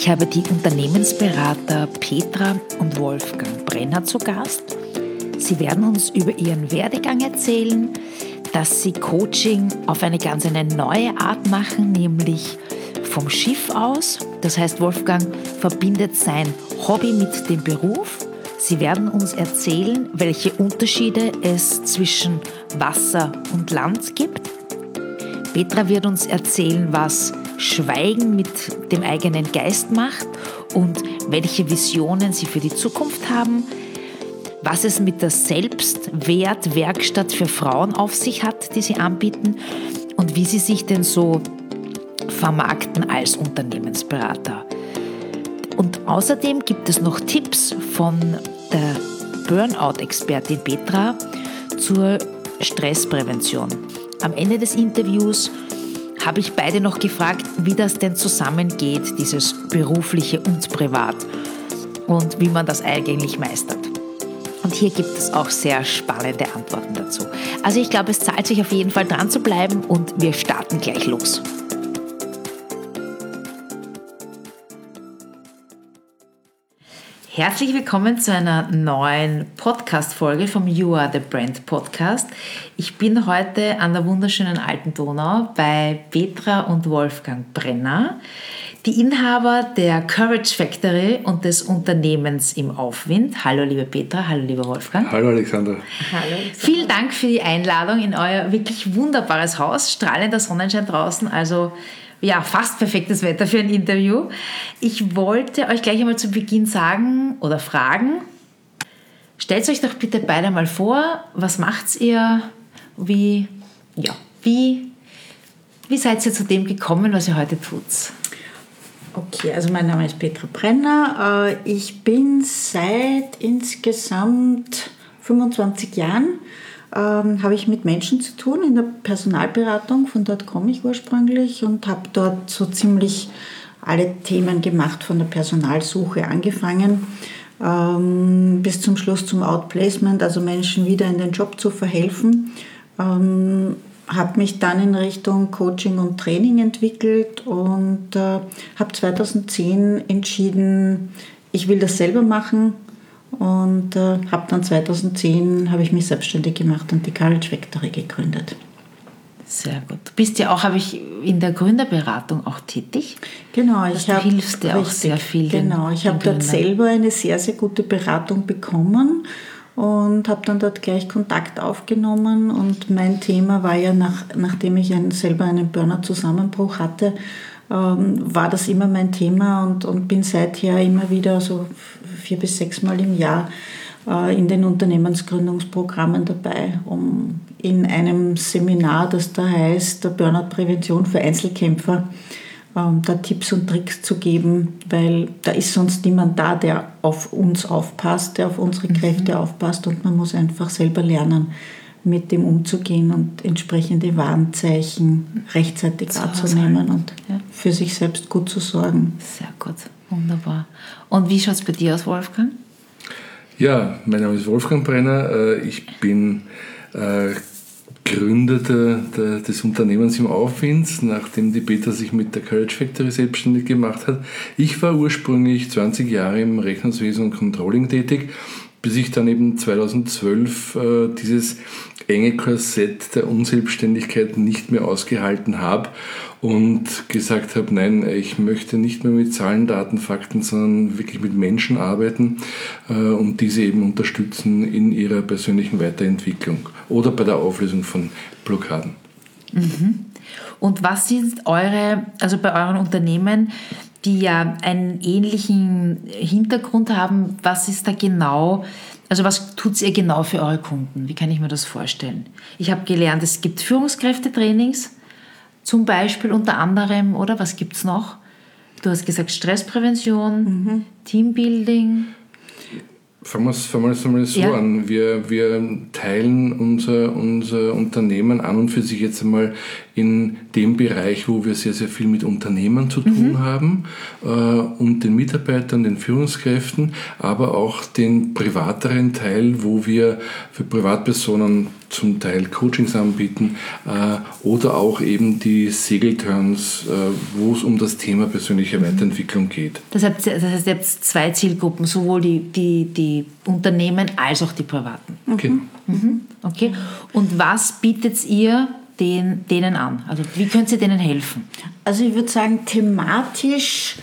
Ich habe die Unternehmensberater Petra und Wolfgang Brenner zu Gast. Sie werden uns über ihren Werdegang erzählen, dass sie Coaching auf eine ganz eine neue Art machen, nämlich vom Schiff aus. Das heißt, Wolfgang verbindet sein Hobby mit dem Beruf. Sie werden uns erzählen, welche Unterschiede es zwischen Wasser und Land gibt. Petra wird uns erzählen, was Schweigen mit dem eigenen Geist macht und welche Visionen sie für die Zukunft haben, was es mit der Selbstwertwerkstatt für Frauen auf sich hat, die sie anbieten und wie sie sich denn so vermarkten als Unternehmensberater. Und außerdem gibt es noch Tipps von der Burnout-Expertin Petra zur Stressprävention. Am Ende des Interviews habe ich beide noch gefragt, wie das denn zusammengeht, dieses berufliche und privat und wie man das eigentlich meistert. Und hier gibt es auch sehr spannende Antworten dazu. Also ich glaube, es zahlt sich auf jeden Fall dran zu bleiben und wir starten gleich los. Herzlich willkommen zu einer neuen Podcast-Folge vom You Are the Brand Podcast. Ich bin heute an der wunderschönen Alten Donau bei Petra und Wolfgang Brenner, die Inhaber der Courage Factory und des Unternehmens im Aufwind. Hallo liebe Petra, hallo lieber Wolfgang. Hallo Alexander. Hallo Alexander. Vielen Dank für die Einladung in euer wirklich wunderbares Haus, strahlender Sonnenschein draußen, also ja, fast perfektes Wetter für ein Interview. Ich wollte euch gleich einmal zu Beginn sagen oder fragen, stellt euch doch bitte beide mal vor, was macht ihr, wie, ja, wie, wie seid ihr zu dem gekommen, was ihr heute tut? Okay, also mein Name ist Petra Brenner. Äh, ich bin seit insgesamt 25 Jahren ähm, habe ich mit Menschen zu tun in der Personalberatung. Von dort komme ich ursprünglich und habe dort so ziemlich alle Themen gemacht, von der Personalsuche angefangen ähm, bis zum Schluss zum Outplacement, also Menschen wieder in den Job zu verhelfen. Ähm, habe mich dann in Richtung Coaching und Training entwickelt und äh, habe 2010 entschieden, ich will das selber machen und äh, habe dann 2010 habe ich mich selbstständig gemacht und die College Factory gegründet. Sehr gut. Du bist ja auch, habe ich in der Gründerberatung auch tätig. Genau, ich habe hilfst dir auch sehr viel. Genau, ich habe dort selber eine sehr sehr gute Beratung bekommen und habe dann dort gleich Kontakt aufgenommen und mein Thema war ja nach, nachdem ich einen, selber einen Burnout-Zusammenbruch hatte, ähm, war das immer mein Thema und, und bin seither immer wieder so vier bis sechs Mal im Jahr äh, in den Unternehmensgründungsprogrammen dabei, um in einem Seminar, das da heißt Burnout-Prävention für Einzelkämpfer, ähm, da Tipps und Tricks zu geben, weil da ist sonst niemand da, der auf uns aufpasst, der auf unsere mhm. Kräfte aufpasst und man muss einfach selber lernen, mit dem umzugehen und entsprechende Warnzeichen rechtzeitig so wahrzunehmen und ja. für sich selbst gut zu sorgen. Sehr gut, wunderbar. Und wie schaut es bei dir aus, Wolfgang? Ja, mein Name ist Wolfgang Brenner. Äh, ich bin äh, Gründer der, der, des Unternehmens im Aufwind, nachdem die Peter sich mit der Courage Factory selbstständig gemacht hat. Ich war ursprünglich 20 Jahre im Rechnungswesen und Controlling tätig bis ich dann eben 2012 äh, dieses enge Korsett der Unselbstständigkeit nicht mehr ausgehalten habe und gesagt habe, nein, ich möchte nicht mehr mit Zahlen, Daten, Fakten, sondern wirklich mit Menschen arbeiten äh, und diese eben unterstützen in ihrer persönlichen Weiterentwicklung oder bei der Auflösung von Blockaden. Mhm. Und was sind eure, also bei euren Unternehmen, die ja einen ähnlichen Hintergrund haben. Was ist da genau, also was tut ihr genau für eure Kunden? Wie kann ich mir das vorstellen? Ich habe gelernt, es gibt Führungskräftetrainings, zum Beispiel unter anderem, oder was gibt es noch? Du hast gesagt Stressprävention, mhm. Teambuilding. Fangen wir es fangen mal so ja. an. Wir, wir teilen unser, unser Unternehmen an und für sich jetzt einmal in dem Bereich, wo wir sehr, sehr viel mit Unternehmen zu tun mhm. haben äh, und den Mitarbeitern, den Führungskräften, aber auch den privateren Teil, wo wir für Privatpersonen zum Teil Coachings anbieten äh, oder auch eben die Segelturns, äh, wo es um das Thema persönliche mhm. Weiterentwicklung geht. Das heißt, das heißt, ihr habt zwei Zielgruppen, sowohl die, die, die Unternehmen als auch die Privaten. Okay. Mhm. Okay. Und was bietet ihr den, denen an? Also wie könnt ihr denen helfen? Also ich würde sagen, thematisch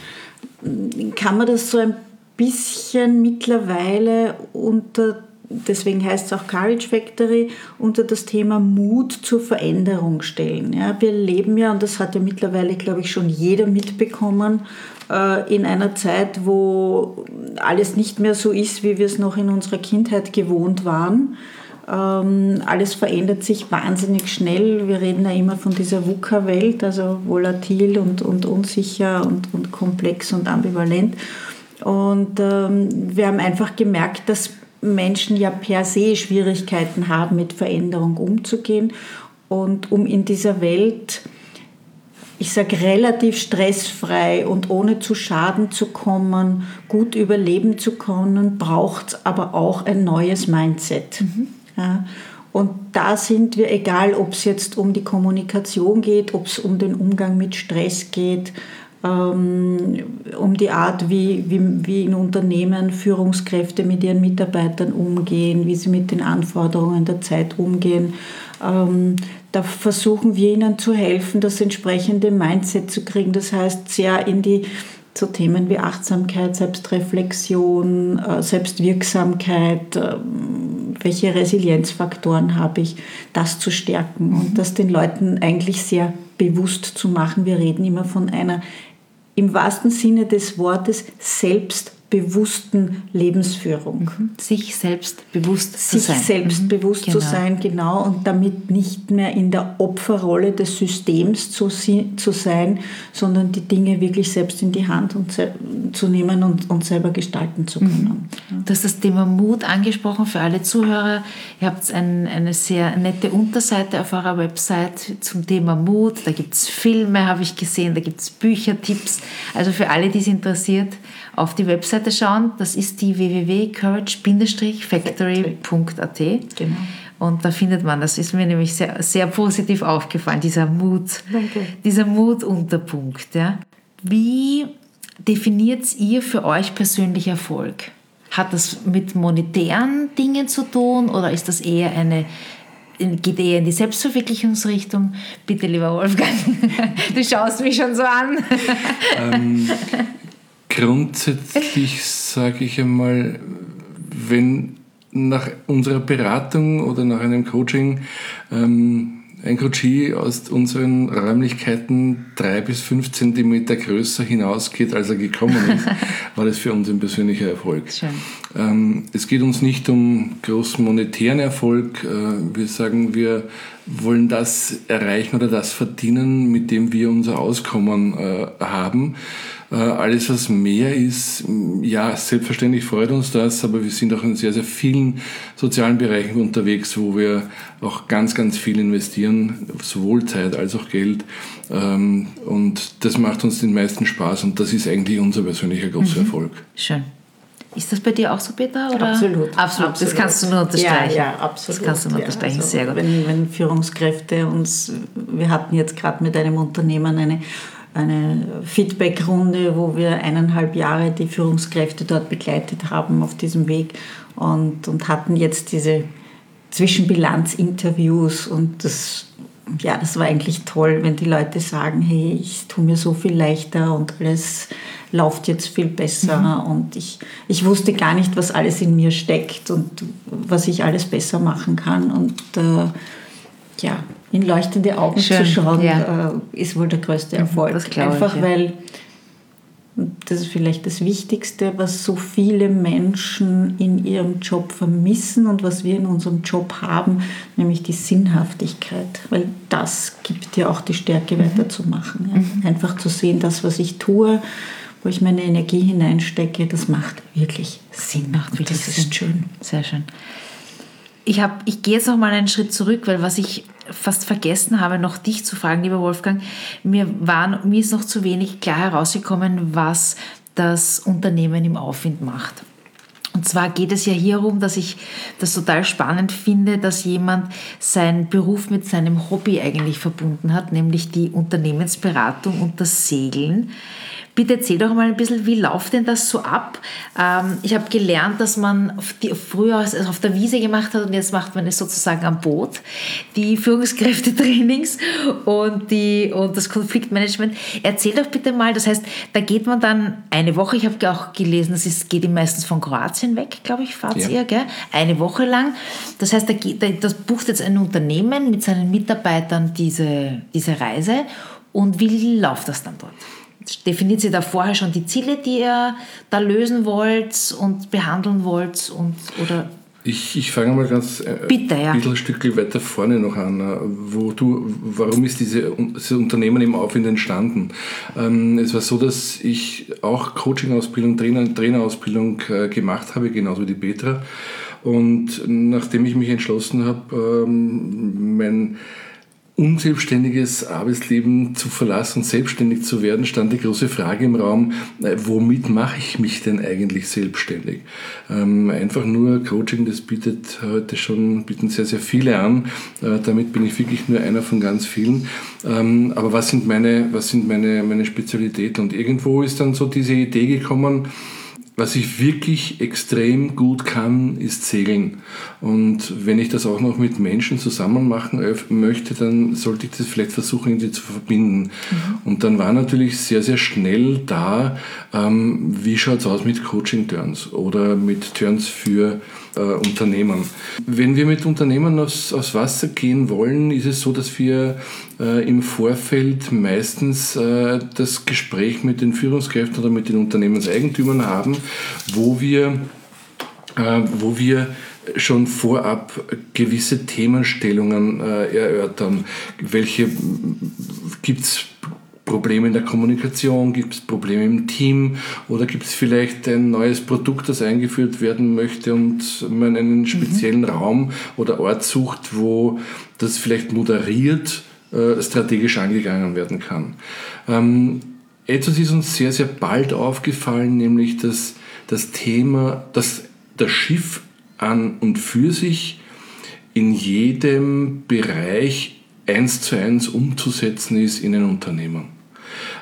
kann man das so ein bisschen mittlerweile unter, deswegen heißt es auch Courage Factory, unter das Thema Mut zur Veränderung stellen. Ja, wir leben ja, und das hat ja mittlerweile, glaube ich, schon jeder mitbekommen, äh, in einer Zeit, wo alles nicht mehr so ist, wie wir es noch in unserer Kindheit gewohnt waren. Ähm, alles verändert sich wahnsinnig schnell. Wir reden ja immer von dieser VUCA-Welt, also volatil und, und unsicher und, und komplex und ambivalent. Und ähm, wir haben einfach gemerkt, dass Menschen ja per se Schwierigkeiten haben, mit Veränderung umzugehen. Und um in dieser Welt, ich sage relativ stressfrei und ohne zu Schaden zu kommen, gut überleben zu können, braucht es aber auch ein neues Mindset. Mhm. Ja. Und da sind wir, egal ob es jetzt um die Kommunikation geht, ob es um den Umgang mit Stress geht, um die Art, wie, wie, wie in Unternehmen Führungskräfte mit ihren Mitarbeitern umgehen, wie sie mit den Anforderungen der Zeit umgehen. Ähm, da versuchen wir ihnen zu helfen, das entsprechende Mindset zu kriegen. Das heißt, sehr in die so Themen wie Achtsamkeit, Selbstreflexion, äh, Selbstwirksamkeit, ähm, welche Resilienzfaktoren habe ich, das zu stärken und mhm. das den Leuten eigentlich sehr bewusst zu machen. Wir reden immer von einer im wahrsten Sinne des Wortes selbst bewussten Lebensführung. Mhm. Sich selbst bewusst zu sein. Sich selbst mhm. bewusst genau. zu sein, genau, und damit nicht mehr in der Opferrolle des Systems zu, zu sein, sondern die Dinge wirklich selbst in die Hand und, zu nehmen und, und selber gestalten zu können. Mhm. Du hast das Thema Mut angesprochen für alle Zuhörer. Ihr habt ein, eine sehr nette Unterseite auf eurer Website zum Thema Mut. Da gibt es Filme, habe ich gesehen, da gibt es Bücher, Tipps. Also für alle, die es interessiert, auf die Webseite schauen. Das ist die www.courage-factory.at. Genau. Und da findet man, das ist mir nämlich sehr, sehr positiv aufgefallen, dieser Mut, Danke. dieser Mutunterpunkt. Ja. Wie definiert ihr für euch persönlich Erfolg? Hat das mit monetären Dingen zu tun oder ist das eher eine geht eher in die Selbstverwirklichungsrichtung. Bitte, lieber Wolfgang, du schaust mich schon so an. Ähm, Grundsätzlich sage ich einmal, wenn nach unserer Beratung oder nach einem Coaching ähm, ein Coachie aus unseren Räumlichkeiten drei bis fünf Zentimeter größer hinausgeht, als er gekommen ist, war das für uns ein persönlicher Erfolg. Ähm, es geht uns nicht um großen monetären Erfolg. Äh, wir sagen, wir wollen das erreichen oder das verdienen, mit dem wir unser Auskommen äh, haben. Äh, alles, was mehr ist, ja, selbstverständlich freut uns das, aber wir sind auch in sehr, sehr vielen sozialen Bereichen unterwegs, wo wir auch ganz, ganz viel investieren, sowohl Zeit als auch Geld. Ähm, und das macht uns den meisten Spaß und das ist eigentlich unser persönlicher großer mhm. Erfolg. Schön. Ist das bei dir auch so, Peter? Oder? Absolut. absolut. Absolut. Das kannst du nur unterstreichen. Ja, ja absolut. Das kannst du nur unterstreichen. Ja, also Sehr gut. Wenn, wenn Führungskräfte uns, wir hatten jetzt gerade mit einem Unternehmen eine eine Feedbackrunde, wo wir eineinhalb Jahre die Führungskräfte dort begleitet haben auf diesem Weg und, und hatten jetzt diese Zwischenbilanz-Interviews und das, ja, das war eigentlich toll, wenn die Leute sagen, hey, ich tue mir so viel leichter und alles läuft jetzt viel besser mhm. und ich, ich wusste gar nicht, was alles in mir steckt und was ich alles besser machen kann und äh, ja, in leuchtende Augen Schön, zu schauen, ja. äh, ist wohl der größte Erfolg. Einfach ich, ja. weil das ist vielleicht das Wichtigste, was so viele Menschen in ihrem Job vermissen und was wir in unserem Job haben, nämlich die Sinnhaftigkeit. Weil das gibt ja auch die Stärke, mhm. weiterzumachen. Ja. Mhm. Einfach zu sehen, das, was ich tue, wo ich meine Energie hineinstecke, das macht wirklich Sinn. Macht wirklich das ist Sinn. schön. Sehr schön. Ich, hab, ich gehe jetzt noch mal einen Schritt zurück, weil was ich fast vergessen habe, noch dich zu fragen, lieber Wolfgang, mir, waren, mir ist noch zu wenig klar herausgekommen, was das Unternehmen im Aufwind macht. Und zwar geht es ja hier darum, dass ich das total spannend finde, dass jemand seinen Beruf mit seinem Hobby eigentlich verbunden hat, nämlich die Unternehmensberatung und das Segeln. Bitte erzähl doch mal ein bisschen, wie läuft denn das so ab? Ähm, ich habe gelernt, dass man die, früher es auf der Wiese gemacht hat und jetzt macht man es sozusagen am Boot. Die Führungskräftetrainings und, die, und das Konfliktmanagement. Erzähl doch bitte mal, das heißt, da geht man dann eine Woche, ich habe auch gelesen, das ist, geht meistens von Kroatien weg, glaube ich, fahrt ja. ihr, gell? eine Woche lang. Das heißt, da, da, das bucht jetzt ein Unternehmen mit seinen Mitarbeitern diese, diese Reise. Und wie läuft das dann dort? Definiert sie da vorher schon die Ziele, die ihr da lösen wollt und behandeln wollt? Und, oder ich, ich fange mal ganz äh, Bitte, ja. ein bisschen ein Stückchen weiter vorne noch an. Äh, wo du, warum ist diese, dieses Unternehmen im Aufwind entstanden? Ähm, es war so, dass ich auch Coaching-Ausbildung, Trainer, Trainerausbildung äh, gemacht habe, genauso wie die Petra. Und nachdem ich mich entschlossen habe, ähm, mein unselbstständiges Arbeitsleben zu verlassen und selbstständig zu werden, stand die große Frage im Raum, äh, womit mache ich mich denn eigentlich selbstständig? Ähm, einfach nur Coaching, das bietet heute schon, bieten sehr, sehr viele an. Äh, damit bin ich wirklich nur einer von ganz vielen. Ähm, aber was sind meine, was sind meine, meine Spezialitäten? Und irgendwo ist dann so diese Idee gekommen, was ich wirklich extrem gut kann, ist Segeln. Und wenn ich das auch noch mit Menschen zusammen machen möchte, dann sollte ich das vielleicht versuchen, irgendwie zu verbinden. Mhm. Und dann war natürlich sehr, sehr schnell da, ähm, wie schaut es aus mit Coaching-Turns oder mit Turns für äh, Unternehmen. Wenn wir mit Unternehmen aufs, aufs Wasser gehen wollen, ist es so, dass wir äh, im Vorfeld meistens äh, das Gespräch mit den Führungskräften oder mit den Unternehmenseigentümern haben, wo wir, äh, wo wir schon vorab gewisse Themenstellungen äh, erörtern. Welche gibt es Probleme in der Kommunikation? Gibt es Probleme im Team? Oder gibt es vielleicht ein neues Produkt, das eingeführt werden möchte und man einen speziellen mhm. Raum oder Ort sucht, wo das vielleicht moderiert äh, strategisch angegangen werden kann? Ähm, etwas ist uns sehr, sehr bald aufgefallen, nämlich dass das Thema, dass das Schiff an und für sich in jedem Bereich eins zu eins umzusetzen ist in ein Unternehmen.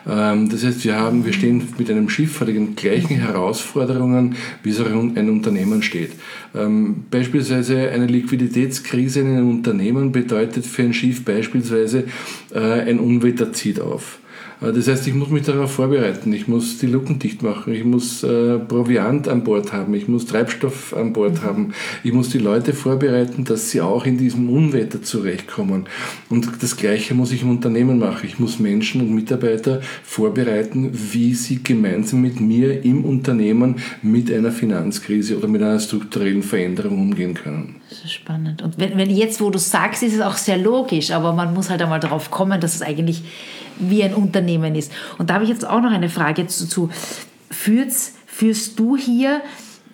Ähm, das heißt, wir, haben, wir stehen mit einem Schiff vor den gleichen Herausforderungen, wie es ein Unternehmen steht. Ähm, beispielsweise eine Liquiditätskrise in einem Unternehmen bedeutet für ein Schiff beispielsweise, äh, ein Unwetter zieht auf. Äh, das heißt, ich muss mich darauf vorbereiten. Ich muss die Luken dicht machen. Ich muss äh, Proviant an Bord haben. Ich muss Treibstoff an Bord haben. Ich muss die Leute vorbereiten, dass sie auch in diesem Unwetter zurechtkommen. Und das Gleiche muss ich im Unternehmen machen. Ich muss Menschen und Mitarbeiter vorbereiten, wie sie gemeinsam mit mir im Unternehmen mit einer Finanzkrise oder mit einer strukturellen Veränderung umgehen können. Das ist spannend. Und wenn, wenn jetzt, wo du sagst, ist es auch sehr logisch, aber man muss halt einmal darauf kommen, dass es eigentlich wie ein Unternehmen ist. Und da habe ich jetzt auch noch eine Frage dazu. Führst, führst du hier,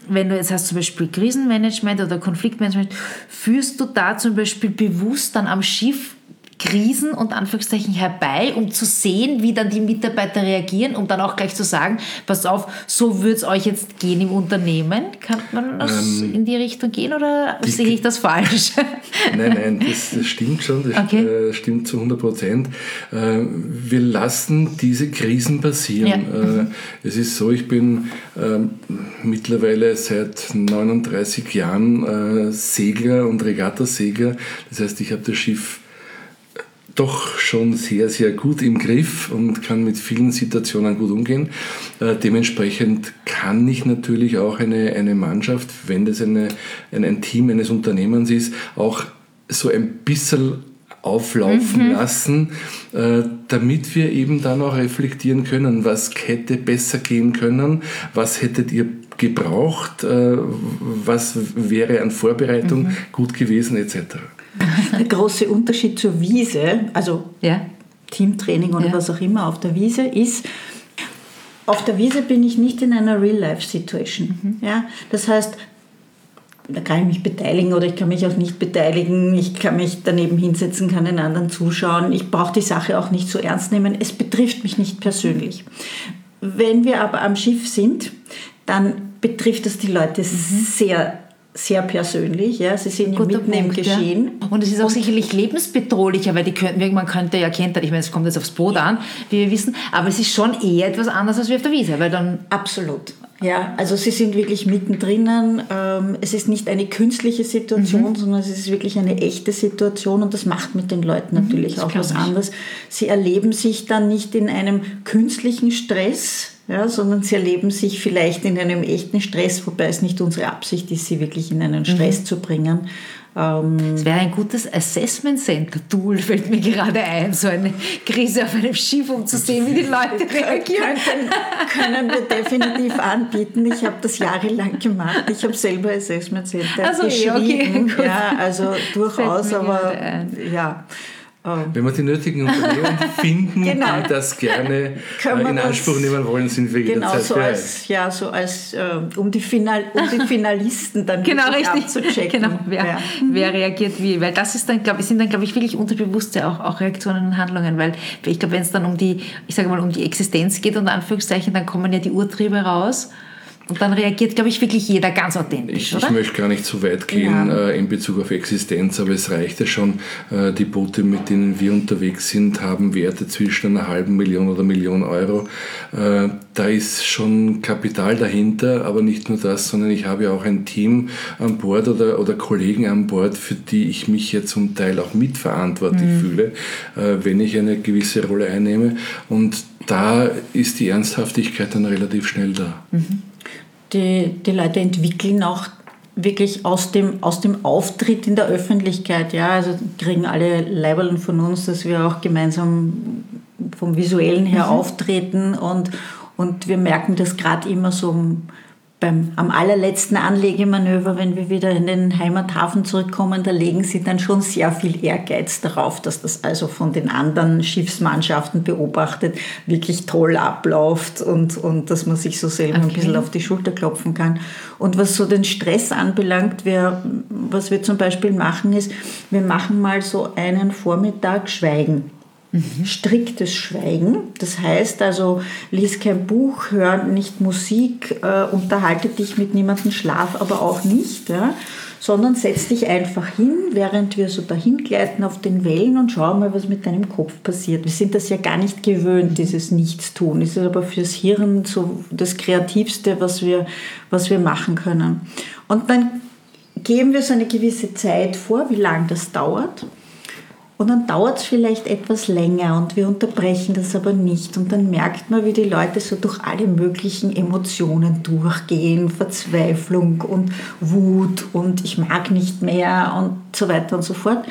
wenn du jetzt hast zum Beispiel Krisenmanagement oder Konfliktmanagement, führst du da zum Beispiel bewusst dann am Schiff Krisen und Anführungszeichen herbei, um zu sehen, wie dann die Mitarbeiter reagieren, um dann auch gleich zu sagen, pass auf, so wird es euch jetzt gehen im Unternehmen. Kann man das ähm, in die Richtung gehen oder die, sehe ich das falsch? Nein, nein, das, das stimmt schon, das okay. äh, stimmt zu 100 Prozent. Äh, wir lassen diese Krisen passieren. Ja. Äh, es ist so, ich bin ähm, mittlerweile seit 39 Jahren Segler und Regattasegler. Das heißt, ich habe das Schiff doch schon sehr, sehr gut im Griff und kann mit vielen Situationen gut umgehen. Äh, dementsprechend kann ich natürlich auch eine, eine Mannschaft, wenn das eine, ein, ein Team eines Unternehmens ist, auch so ein bisschen auflaufen mhm. lassen, äh, damit wir eben dann auch reflektieren können, was hätte besser gehen können, was hättet ihr gebraucht, äh, was wäre an Vorbereitung mhm. gut gewesen etc. Der große Unterschied zur Wiese, also ja. Teamtraining oder ja. was auch immer auf der Wiese, ist, auf der Wiese bin ich nicht in einer Real-Life-Situation. Mhm. Ja? Das heißt, da kann ich mich beteiligen oder ich kann mich auch nicht beteiligen. Ich kann mich daneben hinsetzen, kann den anderen zuschauen. Ich brauche die Sache auch nicht so ernst nehmen. Es betrifft mich nicht persönlich. Wenn wir aber am Schiff sind, dann betrifft das die Leute mhm. sehr sehr persönlich, ja. Sie sind ja mitten Punkt, im Geschehen. Ja. Und es ist auch und sicherlich lebensbedrohlicher, weil die können, man könnte ja kentern, ich meine, es kommt jetzt aufs Boot an, wie wir wissen, aber es ist schon eher etwas anderes als wie auf der Wiese, weil dann... Absolut. Ja, also sie sind wirklich mittendrin. Ähm, es ist nicht eine künstliche Situation, mhm. sondern es ist wirklich eine echte Situation und das macht mit den Leuten mhm, natürlich mhm, auch was anderes. Sie erleben sich dann nicht in einem künstlichen Stress, ja, sondern sie erleben sich vielleicht in einem echten Stress, wobei es nicht unsere Absicht ist, sie wirklich in einen Stress mhm. zu bringen. Ähm, es wäre ein gutes Assessment Center Tool, fällt mir gerade ein, so eine Krise auf einem Schiff, um zu sehen, wie die Leute reagieren. Können, können wir definitiv anbieten. Ich habe das jahrelang gemacht. Ich habe selber Assessment Center also, geschrieben. Okay, ja, also durchaus, aber ja. Ähm. Wenn wir die nötigen Unternehmen finden, genau. die das gerne äh, in Anspruch nehmen wollen, sind wir genau, jederzeit so bereit. Als, ja, so als, äh, um, die Final, um die Finalisten dann genau, richtig. abzuchecken. Genau, wer, ja. wer reagiert wie. Weil das ist dann, glaube ich, sind dann, glaube ich, wirklich unterbewusste auch, auch Reaktionen und Handlungen. Weil ich glaube, wenn es dann um die, ich sage mal, um die Existenz geht, unter Anführungszeichen, dann kommen ja die Urtriebe raus. Und dann reagiert, glaube ich, wirklich jeder ganz authentisch. Ich, ich möchte gar nicht so weit gehen ja. äh, in Bezug auf Existenz, aber es reicht ja schon, äh, die Boote, mit denen wir unterwegs sind, haben Werte zwischen einer halben Million oder Million Euro. Äh, da ist schon Kapital dahinter, aber nicht nur das, sondern ich habe ja auch ein Team an Bord oder, oder Kollegen an Bord, für die ich mich ja zum Teil auch mitverantwortlich mhm. fühle, äh, wenn ich eine gewisse Rolle einnehme. Und da ist die Ernsthaftigkeit dann relativ schnell da. Mhm die, die Leute entwickeln auch wirklich aus dem, aus dem Auftritt in der Öffentlichkeit. Ja, also kriegen alle Leibeln von uns, dass wir auch gemeinsam vom Visuellen her mhm. auftreten und, und wir merken das gerade immer so beim, am allerletzten Anlegemanöver, wenn wir wieder in den Heimathafen zurückkommen, da legen sie dann schon sehr viel Ehrgeiz darauf, dass das also von den anderen Schiffsmannschaften beobachtet wirklich toll abläuft und, und dass man sich so selber okay. ein bisschen auf die Schulter klopfen kann. Und was so den Stress anbelangt, wir, was wir zum Beispiel machen, ist, wir machen mal so einen Vormittag Schweigen. Mhm. Striktes Schweigen. Das heißt also, lies kein Buch, hör nicht Musik, äh, unterhalte dich mit niemandem, schlaf aber auch nicht, ja? sondern setz dich einfach hin, während wir so dahin gleiten auf den Wellen und schau mal, was mit deinem Kopf passiert. Wir sind das ja gar nicht gewöhnt, dieses Nichtstun. Es ist aber fürs Hirn so das Kreativste, was wir, was wir machen können. Und dann geben wir so eine gewisse Zeit vor, wie lange das dauert. Und dann dauert es vielleicht etwas länger und wir unterbrechen das aber nicht. Und dann merkt man, wie die Leute so durch alle möglichen Emotionen durchgehen, Verzweiflung und Wut und ich mag nicht mehr und so weiter und so fort.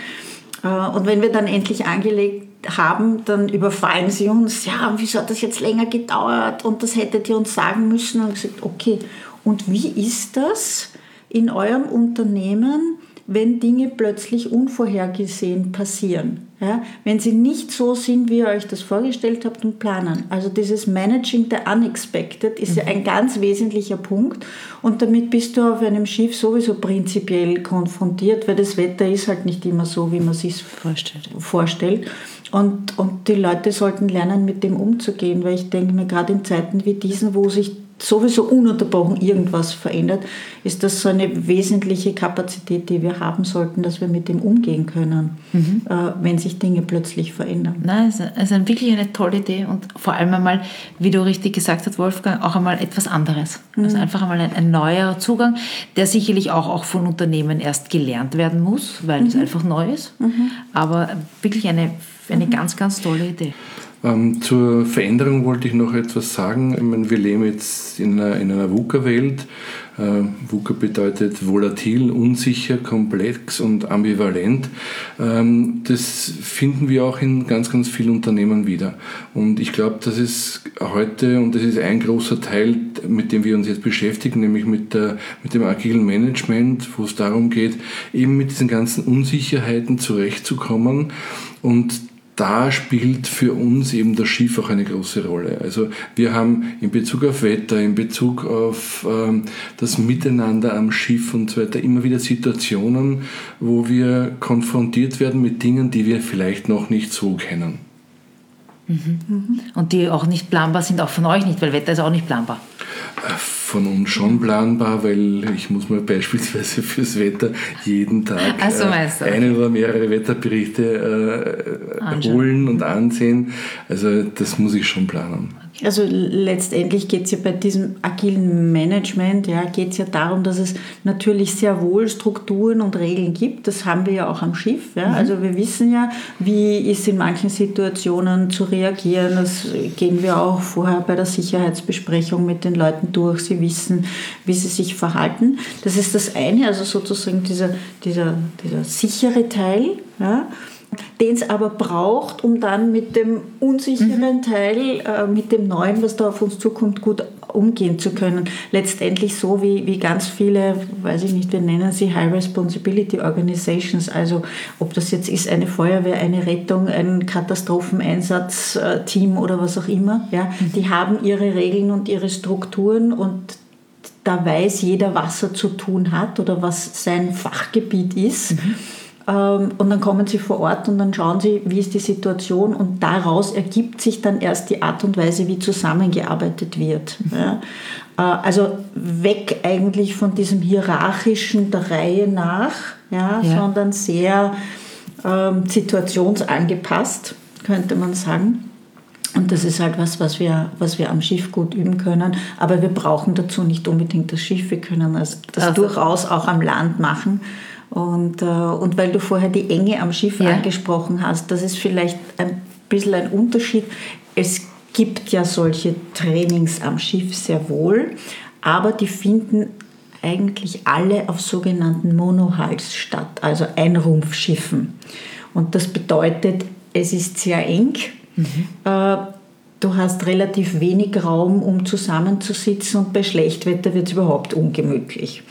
Äh, und wenn wir dann endlich angelegt haben, dann überfallen sie uns, ja, wieso hat das jetzt länger gedauert und das hättet ihr uns sagen müssen. Und gesagt, okay, und wie ist das in eurem Unternehmen? Wenn Dinge plötzlich unvorhergesehen passieren. Ja? Wenn sie nicht so sind, wie ihr euch das vorgestellt habt und planen. Also dieses Managing the Unexpected ist mhm. ja ein ganz wesentlicher Punkt und damit bist du auf einem Schiff sowieso prinzipiell konfrontiert, weil das Wetter ist halt nicht immer so, wie man sich vorstellt. vorstellt. Und, und die Leute sollten lernen, mit dem umzugehen, weil ich denke mir, gerade in Zeiten wie diesen, wo sich sowieso ununterbrochen irgendwas verändert, ist das so eine wesentliche Kapazität, die wir haben sollten, dass wir mit dem umgehen können, mhm. äh, wenn sich Dinge plötzlich verändern. Nein, es ist also wirklich eine tolle Idee und vor allem einmal, wie du richtig gesagt hast, Wolfgang, auch einmal etwas anderes. Mhm. Also einfach einmal ein, ein, neuer Zugang, der sicherlich auch, auch von Unternehmen erst gelernt werden muss, weil mhm. es einfach neu ist, mhm. aber wirklich eine, eine mhm. ganz, ganz tolle Idee. Ähm, zur Veränderung wollte ich noch etwas sagen. Ich meine, wir leben jetzt in einer, in einer VUCA-Welt. Äh, VUCA bedeutet volatil, unsicher, komplex und ambivalent. Ähm, das finden wir auch in ganz, ganz vielen Unternehmen wieder. Und ich glaube, das ist heute, und das ist ein großer Teil, mit dem wir uns jetzt beschäftigen, nämlich mit, der, mit dem agilen Management, wo es darum geht, eben mit diesen ganzen Unsicherheiten zurechtzukommen und da spielt für uns eben das Schiff auch eine große Rolle. Also wir haben in Bezug auf Wetter, in Bezug auf ähm, das Miteinander am Schiff und so weiter immer wieder Situationen, wo wir konfrontiert werden mit Dingen, die wir vielleicht noch nicht so kennen. Mhm. Und die auch nicht planbar sind, auch von euch nicht, weil Wetter ist auch nicht planbar. Von uns schon planbar, weil ich muss mir beispielsweise fürs Wetter jeden Tag so, äh, eine oder mehrere Wetterberichte äh, holen und ansehen. Also das muss ich schon planen. Also letztendlich geht es ja bei diesem agilen Management, ja, geht es ja darum, dass es natürlich sehr wohl Strukturen und Regeln gibt. Das haben wir ja auch am Schiff. Ja. Mhm. Also wir wissen ja, wie ist in manchen Situationen zu reagieren. Das gehen wir auch vorher bei der Sicherheitsbesprechung mit den Leuten durch. Sie wissen, wie sie sich verhalten. Das ist das eine, also sozusagen dieser, dieser, dieser sichere Teil. Ja den es aber braucht, um dann mit dem unsicheren mhm. Teil, äh, mit dem Neuen, was da auf uns zukommt, gut umgehen zu können. Letztendlich so wie, wie ganz viele, weiß ich nicht, wir nennen sie High Responsibility Organizations, also ob das jetzt ist eine Feuerwehr, eine Rettung, ein Katastropheneinsatzteam oder was auch immer, ja, mhm. die haben ihre Regeln und ihre Strukturen und da weiß jeder, was er zu tun hat oder was sein Fachgebiet ist. Mhm. Ähm, und dann kommen sie vor Ort und dann schauen sie, wie ist die Situation und daraus ergibt sich dann erst die Art und Weise, wie zusammengearbeitet wird. Ja. Äh, also weg eigentlich von diesem hierarchischen der Reihe nach, ja, ja. sondern sehr ähm, situationsangepasst, könnte man sagen. Und das ist halt was, was wir, was wir am Schiff gut üben können. Aber wir brauchen dazu nicht unbedingt das Schiff. Wir können das, das also. durchaus auch am Land machen. Und, äh, und weil du vorher die Enge am Schiff ja. angesprochen hast, das ist vielleicht ein bisschen ein Unterschied. Es gibt ja solche Trainings am Schiff sehr wohl, aber die finden eigentlich alle auf sogenannten Monohulls statt, also Einrumpfschiffen. Und das bedeutet, es ist sehr eng. Mhm. Äh, du hast relativ wenig Raum, um zusammenzusitzen und bei Schlechtwetter wird es überhaupt ungemütlich.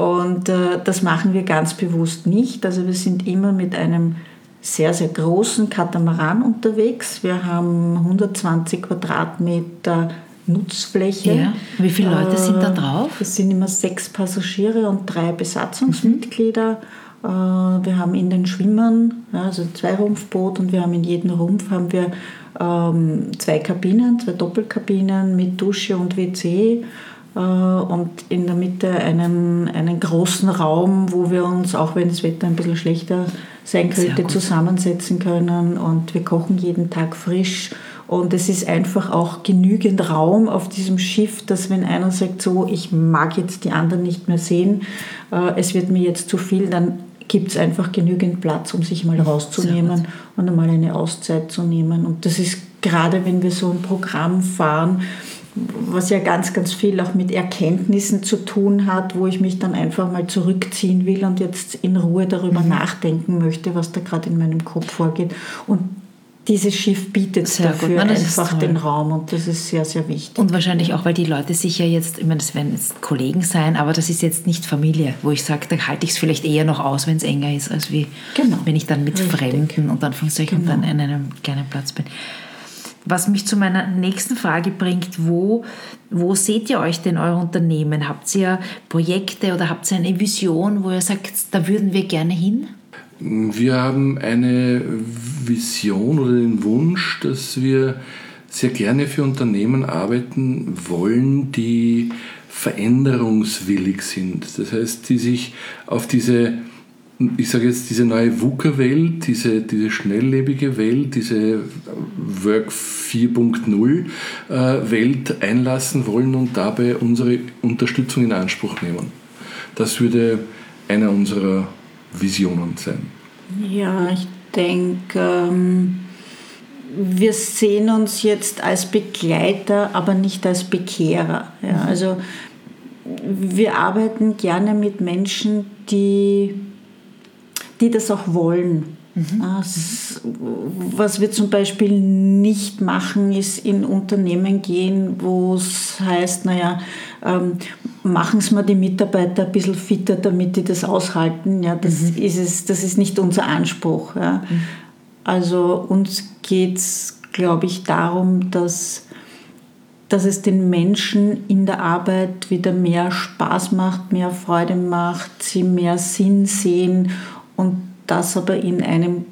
Und äh, das machen wir ganz bewusst nicht. Also wir sind immer mit einem sehr, sehr großen Katamaran unterwegs. Wir haben 120 Quadratmeter Nutzfläche. Ja. Wie viele Leute äh, sind da drauf? Es sind immer sechs Passagiere und drei Besatzungsmitglieder. Mhm. Äh, wir haben in den Schwimmern, also zwei Rumpfboot und wir haben in jedem Rumpf haben wir ähm, zwei Kabinen, zwei Doppelkabinen mit Dusche und WC. Äh, und in der Mitte einen, einen großen Raum, wo wir uns, auch wenn das Wetter ein bisschen schlechter sein könnte, zusammensetzen können. Und wir kochen jeden Tag frisch. Und es ist einfach auch genügend Raum auf diesem Schiff, dass wenn einer sagt, so, ich mag jetzt die anderen nicht mehr sehen, äh, es wird mir jetzt zu viel, dann gibt es einfach genügend Platz, um sich mal rauszunehmen und einmal eine Auszeit zu nehmen. Und das ist gerade, wenn wir so ein Programm fahren, was ja ganz, ganz viel auch mit Erkenntnissen zu tun hat, wo ich mich dann einfach mal zurückziehen will und jetzt in Ruhe darüber mhm. nachdenken möchte, was da gerade in meinem Kopf vorgeht. Und dieses Schiff bietet sehr dafür Nein, einfach den Raum und das ist sehr, sehr wichtig. Und wahrscheinlich auch, weil die Leute sich ja jetzt, ich meine, das werden jetzt Kollegen sein, aber das ist jetzt nicht Familie, wo ich sage, da halte ich es vielleicht eher noch aus, wenn es enger ist, als wie genau. wenn ich dann mit Richtig. Fremden und Anführungszeichen genau. dann in einem kleinen Platz bin. Was mich zu meiner nächsten Frage bringt, wo, wo seht ihr euch denn euer Unternehmen? Habt ihr Projekte oder habt ihr eine Vision, wo ihr sagt, da würden wir gerne hin? Wir haben eine Vision oder den Wunsch, dass wir sehr gerne für Unternehmen arbeiten wollen, die veränderungswillig sind. Das heißt, die sich auf diese ich sage jetzt, diese neue VUCA-Welt, diese, diese schnelllebige Welt, diese Work 4.0 äh, Welt einlassen wollen und dabei unsere Unterstützung in Anspruch nehmen. Das würde einer unserer Visionen sein. Ja, ich denke, ähm, wir sehen uns jetzt als Begleiter, aber nicht als Bekehrer. Ja, also wir arbeiten gerne mit Menschen, die die das auch wollen. Mhm. Was wir zum Beispiel nicht machen, ist in Unternehmen gehen, wo es heißt, naja, ähm, machen Sie mal die Mitarbeiter ein bisschen fitter, damit die das aushalten. Ja, das, mhm. ist, es, das ist nicht unser Anspruch. Ja. Mhm. Also uns geht es, glaube ich, darum, dass, dass es den Menschen in der Arbeit wieder mehr Spaß macht, mehr Freude macht, sie mehr Sinn sehen und das aber in einem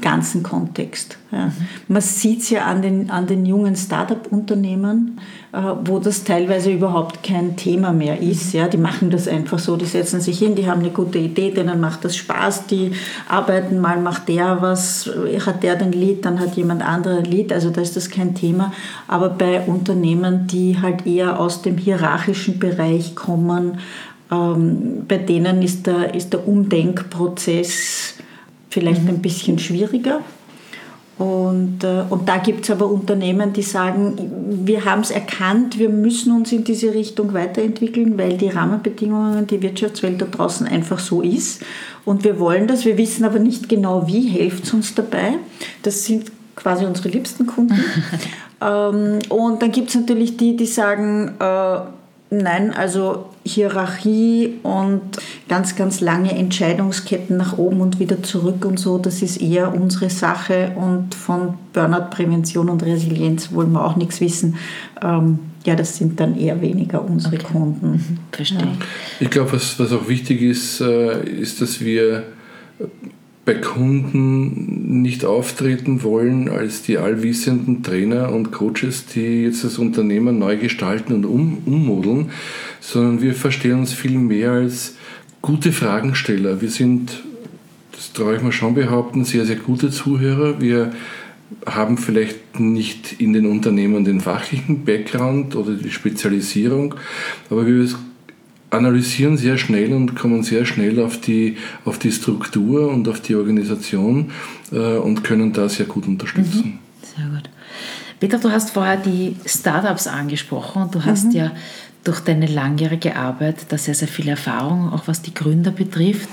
ganzen Kontext. Ja. Mhm. Man sieht es ja an den, an den jungen Start-up-Unternehmen, äh, wo das teilweise überhaupt kein Thema mehr ist. Mhm. Ja. Die machen das einfach so, die setzen sich hin, die haben eine gute Idee, denen macht das Spaß, die arbeiten mal, macht der was, hat der ein Lied, dann hat jemand anderes ein Lied, also da ist das kein Thema. Aber bei Unternehmen, die halt eher aus dem hierarchischen Bereich kommen, bei denen ist der, ist der Umdenkprozess vielleicht mhm. ein bisschen schwieriger. Und, äh, und da gibt es aber Unternehmen, die sagen, wir haben es erkannt, wir müssen uns in diese Richtung weiterentwickeln, weil die Rahmenbedingungen, die Wirtschaftswelt da draußen einfach so ist. Und wir wollen das, wir wissen aber nicht genau wie, helft uns dabei. Das sind quasi unsere liebsten Kunden. ähm, und dann gibt es natürlich die, die sagen, äh, Nein, also Hierarchie und ganz, ganz lange Entscheidungsketten nach oben und wieder zurück und so, das ist eher unsere Sache und von Burnout-Prävention und Resilienz wollen wir auch nichts wissen. Ähm, ja, das sind dann eher weniger unsere okay. Kunden. Mhm. Verstehe. Ja. Ich glaube, was, was auch wichtig ist, äh, ist, dass wir bei Kunden nicht auftreten wollen als die allwissenden Trainer und Coaches, die jetzt das Unternehmen neu gestalten und um, ummodeln, sondern wir verstehen uns viel mehr als gute Fragensteller. Wir sind, das traue ich mir schon behaupten, sehr, sehr gute Zuhörer. Wir haben vielleicht nicht in den Unternehmen den fachlichen Background oder die Spezialisierung, aber wir analysieren sehr schnell und kommen sehr schnell auf die, auf die Struktur und auf die Organisation äh, und können da sehr gut unterstützen. Mhm. Sehr gut. Peter, du hast vorher die Startups angesprochen und du hast mhm. ja durch deine langjährige Arbeit da sehr, sehr viel Erfahrung, auch was die Gründer betrifft.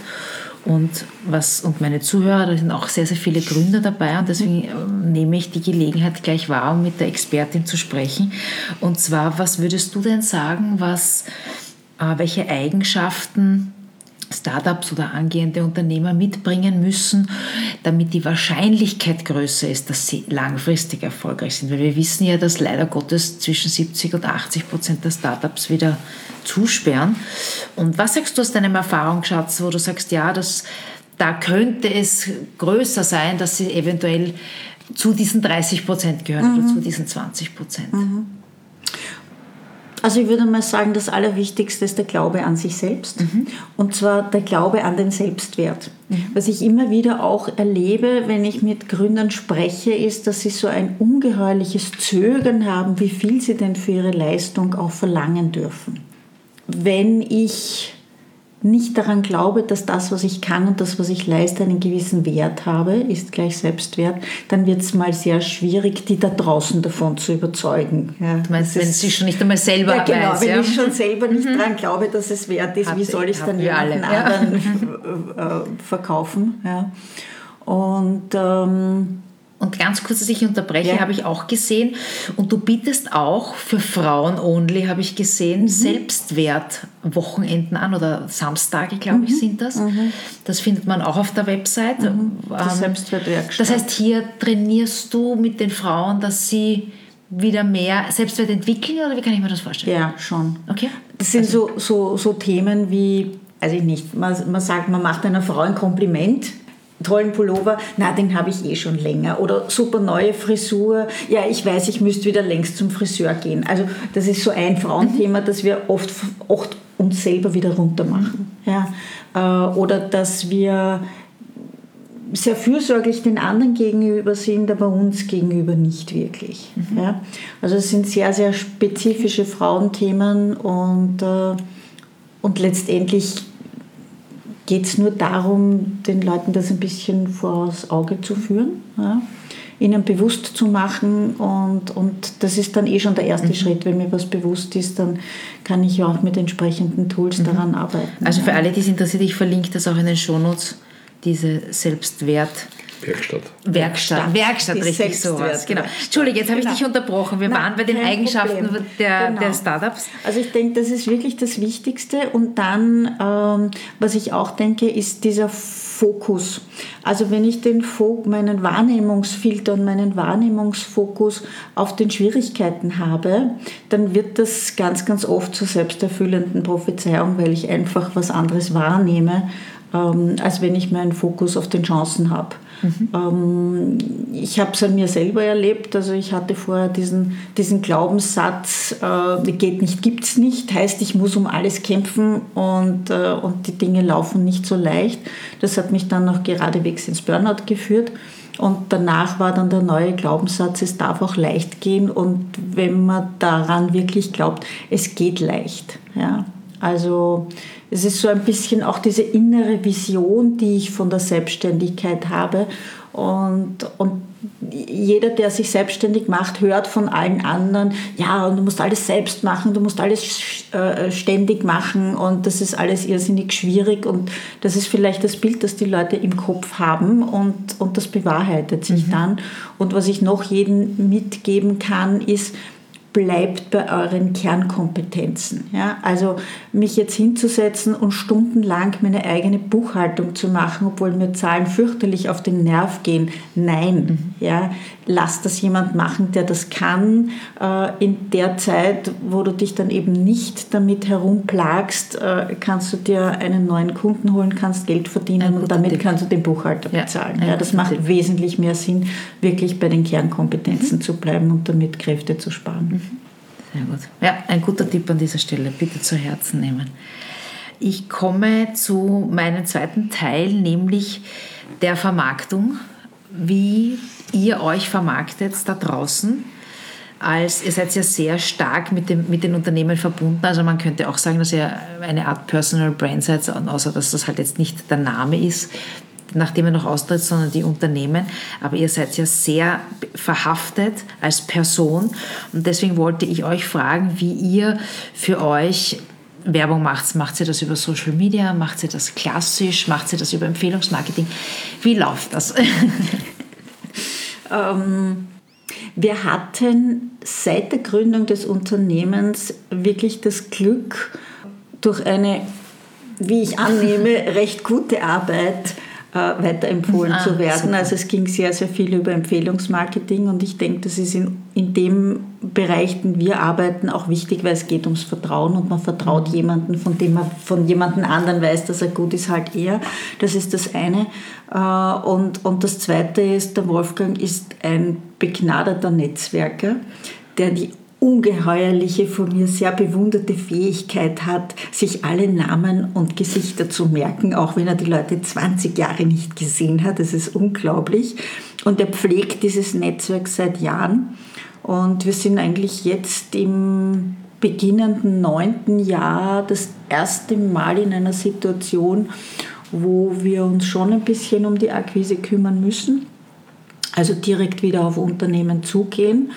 Und, was, und meine Zuhörer, da sind auch sehr, sehr viele Gründer dabei und deswegen ähm, nehme ich die Gelegenheit gleich wahr, um mit der Expertin zu sprechen. Und zwar, was würdest du denn sagen, was welche Eigenschaften Startups oder angehende Unternehmer mitbringen müssen, damit die Wahrscheinlichkeit größer ist, dass sie langfristig erfolgreich sind. Weil wir wissen ja, dass leider Gottes zwischen 70 und 80 Prozent der Startups wieder zusperren. Und was sagst du aus deinem Erfahrungsschatz, wo du sagst, ja, das, da könnte es größer sein, dass sie eventuell zu diesen 30 Prozent gehören mhm. oder zu diesen 20 Prozent? Mhm. Also ich würde mal sagen, das Allerwichtigste ist der Glaube an sich selbst. Mhm. Und zwar der Glaube an den Selbstwert. Mhm. Was ich immer wieder auch erlebe, wenn ich mit Gründern spreche, ist, dass sie so ein ungeheuerliches Zögern haben, wie viel sie denn für ihre Leistung auch verlangen dürfen. Wenn ich nicht daran glaube, dass das, was ich kann und das, was ich leiste, einen gewissen Wert habe, ist gleich Selbstwert, dann wird es mal sehr schwierig, die da draußen davon zu überzeugen. Ja, du meinst, wenn sie schon nicht einmal selber ja, genau, weiß, wenn ja? ich schon selber nicht mhm. daran glaube, dass es wert ist, Hat wie soll ich es dann jemanden anderen äh, verkaufen? Ja. Und ähm, und ganz kurz, dass ich unterbreche, ja. habe ich auch gesehen. Und du bietest auch für Frauen only, habe ich gesehen, mhm. Selbstwert-Wochenenden an oder Samstage, glaube ich, mhm. sind das. Mhm. Das findet man auch auf der Website. Mhm. Die ähm, Selbstwertwerkstatt. Das heißt, hier trainierst du mit den Frauen, dass sie wieder mehr Selbstwert entwickeln oder wie kann ich mir das vorstellen? Ja, schon. Okay. Das sind also. so, so, so Themen wie, also ich nicht, man, man sagt, man macht einer Frau ein Kompliment tollen Pullover, na, den habe ich eh schon länger. Oder super neue Frisur, ja, ich weiß, ich müsste wieder längst zum Friseur gehen. Also das ist so ein Frauenthema, das wir oft, oft uns selber wieder runter machen. Ja. Äh, oder dass wir sehr fürsorglich den anderen gegenüber sind, aber uns gegenüber nicht wirklich. Mhm. Ja. Also es sind sehr, sehr spezifische Frauenthemen und, äh, und letztendlich geht es nur darum, den Leuten das ein bisschen vors Auge zu führen, ja, ihnen bewusst zu machen und, und das ist dann eh schon der erste mhm. Schritt. Wenn mir was bewusst ist, dann kann ich auch mit entsprechenden Tools mhm. daran arbeiten. Also für alle, die es interessiert, ich verlinke das auch in den Shownotes, diese Selbstwert. Werkstatt. Werkstatt, Werkstatt, richtig sowas. Genau. Entschuldige, jetzt habe genau. ich dich unterbrochen. Wir Nein, waren bei den Eigenschaften der, genau. der Startups. Also ich denke, das ist wirklich das Wichtigste. Und dann, ähm, was ich auch denke, ist dieser Fokus. Also wenn ich den meinen Wahrnehmungsfilter und meinen Wahrnehmungsfokus auf den Schwierigkeiten habe, dann wird das ganz, ganz oft zur selbsterfüllenden Prophezeiung, weil ich einfach was anderes wahrnehme, ähm, als wenn ich meinen Fokus auf den Chancen habe. Mhm. Ähm, ich habe es an mir selber erlebt. Also ich hatte vorher diesen, diesen Glaubenssatz, äh, geht nicht, gibt es nicht, heißt, ich muss um alles kämpfen und, äh, und die Dinge laufen nicht so leicht. Das hat mich dann noch geradewegs ins Burnout geführt. Und danach war dann der neue Glaubenssatz, es darf auch leicht gehen. Und wenn man daran wirklich glaubt, es geht leicht. Ja. Also es ist so ein bisschen auch diese innere Vision, die ich von der Selbstständigkeit habe. Und, und jeder, der sich selbstständig macht, hört von allen anderen, ja, und du musst alles selbst machen, du musst alles äh, ständig machen und das ist alles irrsinnig schwierig und das ist vielleicht das Bild, das die Leute im Kopf haben und, und das bewahrheitet sich mhm. dann. Und was ich noch jedem mitgeben kann, ist, bleibt bei euren Kernkompetenzen. Ja? Also mich jetzt hinzusetzen und stundenlang meine eigene Buchhaltung zu machen, obwohl mir Zahlen fürchterlich auf den Nerv gehen. Nein, mhm. ja? lass das jemand machen, der das kann. Äh, in der Zeit, wo du dich dann eben nicht damit herumplagst, äh, kannst du dir einen neuen Kunden holen, kannst Geld verdienen und damit Tipp. kannst du den Buchhalter ja, bezahlen. Ja, das macht Tipp. wesentlich mehr Sinn, wirklich bei den Kernkompetenzen mhm. zu bleiben und damit Kräfte zu sparen. Mhm. Sehr gut. Ja, ein guter Tipp an dieser Stelle. Bitte zu Herzen nehmen. Ich komme zu meinem zweiten Teil, nämlich der Vermarktung. Wie ihr euch vermarktet da draußen. Als, ihr seid ja sehr stark mit, dem, mit den Unternehmen verbunden. Also man könnte auch sagen, dass ihr eine Art Personal Brand seid, außer dass das halt jetzt nicht der Name ist, nachdem ihr noch austritt, sondern die Unternehmen. Aber ihr seid ja sehr verhaftet als Person. Und deswegen wollte ich euch fragen, wie ihr für euch Werbung macht. Macht ihr das über Social Media? Macht ihr das klassisch? Macht ihr das über Empfehlungsmarketing? Wie läuft das? ähm, wir hatten seit der Gründung des Unternehmens wirklich das Glück, durch eine, wie ich annehme, recht gute Arbeit weiterempfohlen ah, zu werden. Super. Also es ging sehr, sehr viel über Empfehlungsmarketing und ich denke, das ist in, in dem Bereich, den wir arbeiten, auch wichtig, weil es geht ums Vertrauen und man vertraut mhm. jemanden, von dem man von jemandem anderen weiß, dass er gut ist, halt eher. Das ist das eine. Äh, und, und das zweite ist, der Wolfgang ist ein begnadeter Netzwerker, der die ungeheuerliche, von mir sehr bewunderte Fähigkeit hat, sich alle Namen und Gesichter zu merken, auch wenn er die Leute 20 Jahre nicht gesehen hat. Das ist unglaublich. Und er pflegt dieses Netzwerk seit Jahren. Und wir sind eigentlich jetzt im beginnenden neunten Jahr das erste Mal in einer Situation, wo wir uns schon ein bisschen um die Akquise kümmern müssen. Also direkt wieder auf Unternehmen zugehen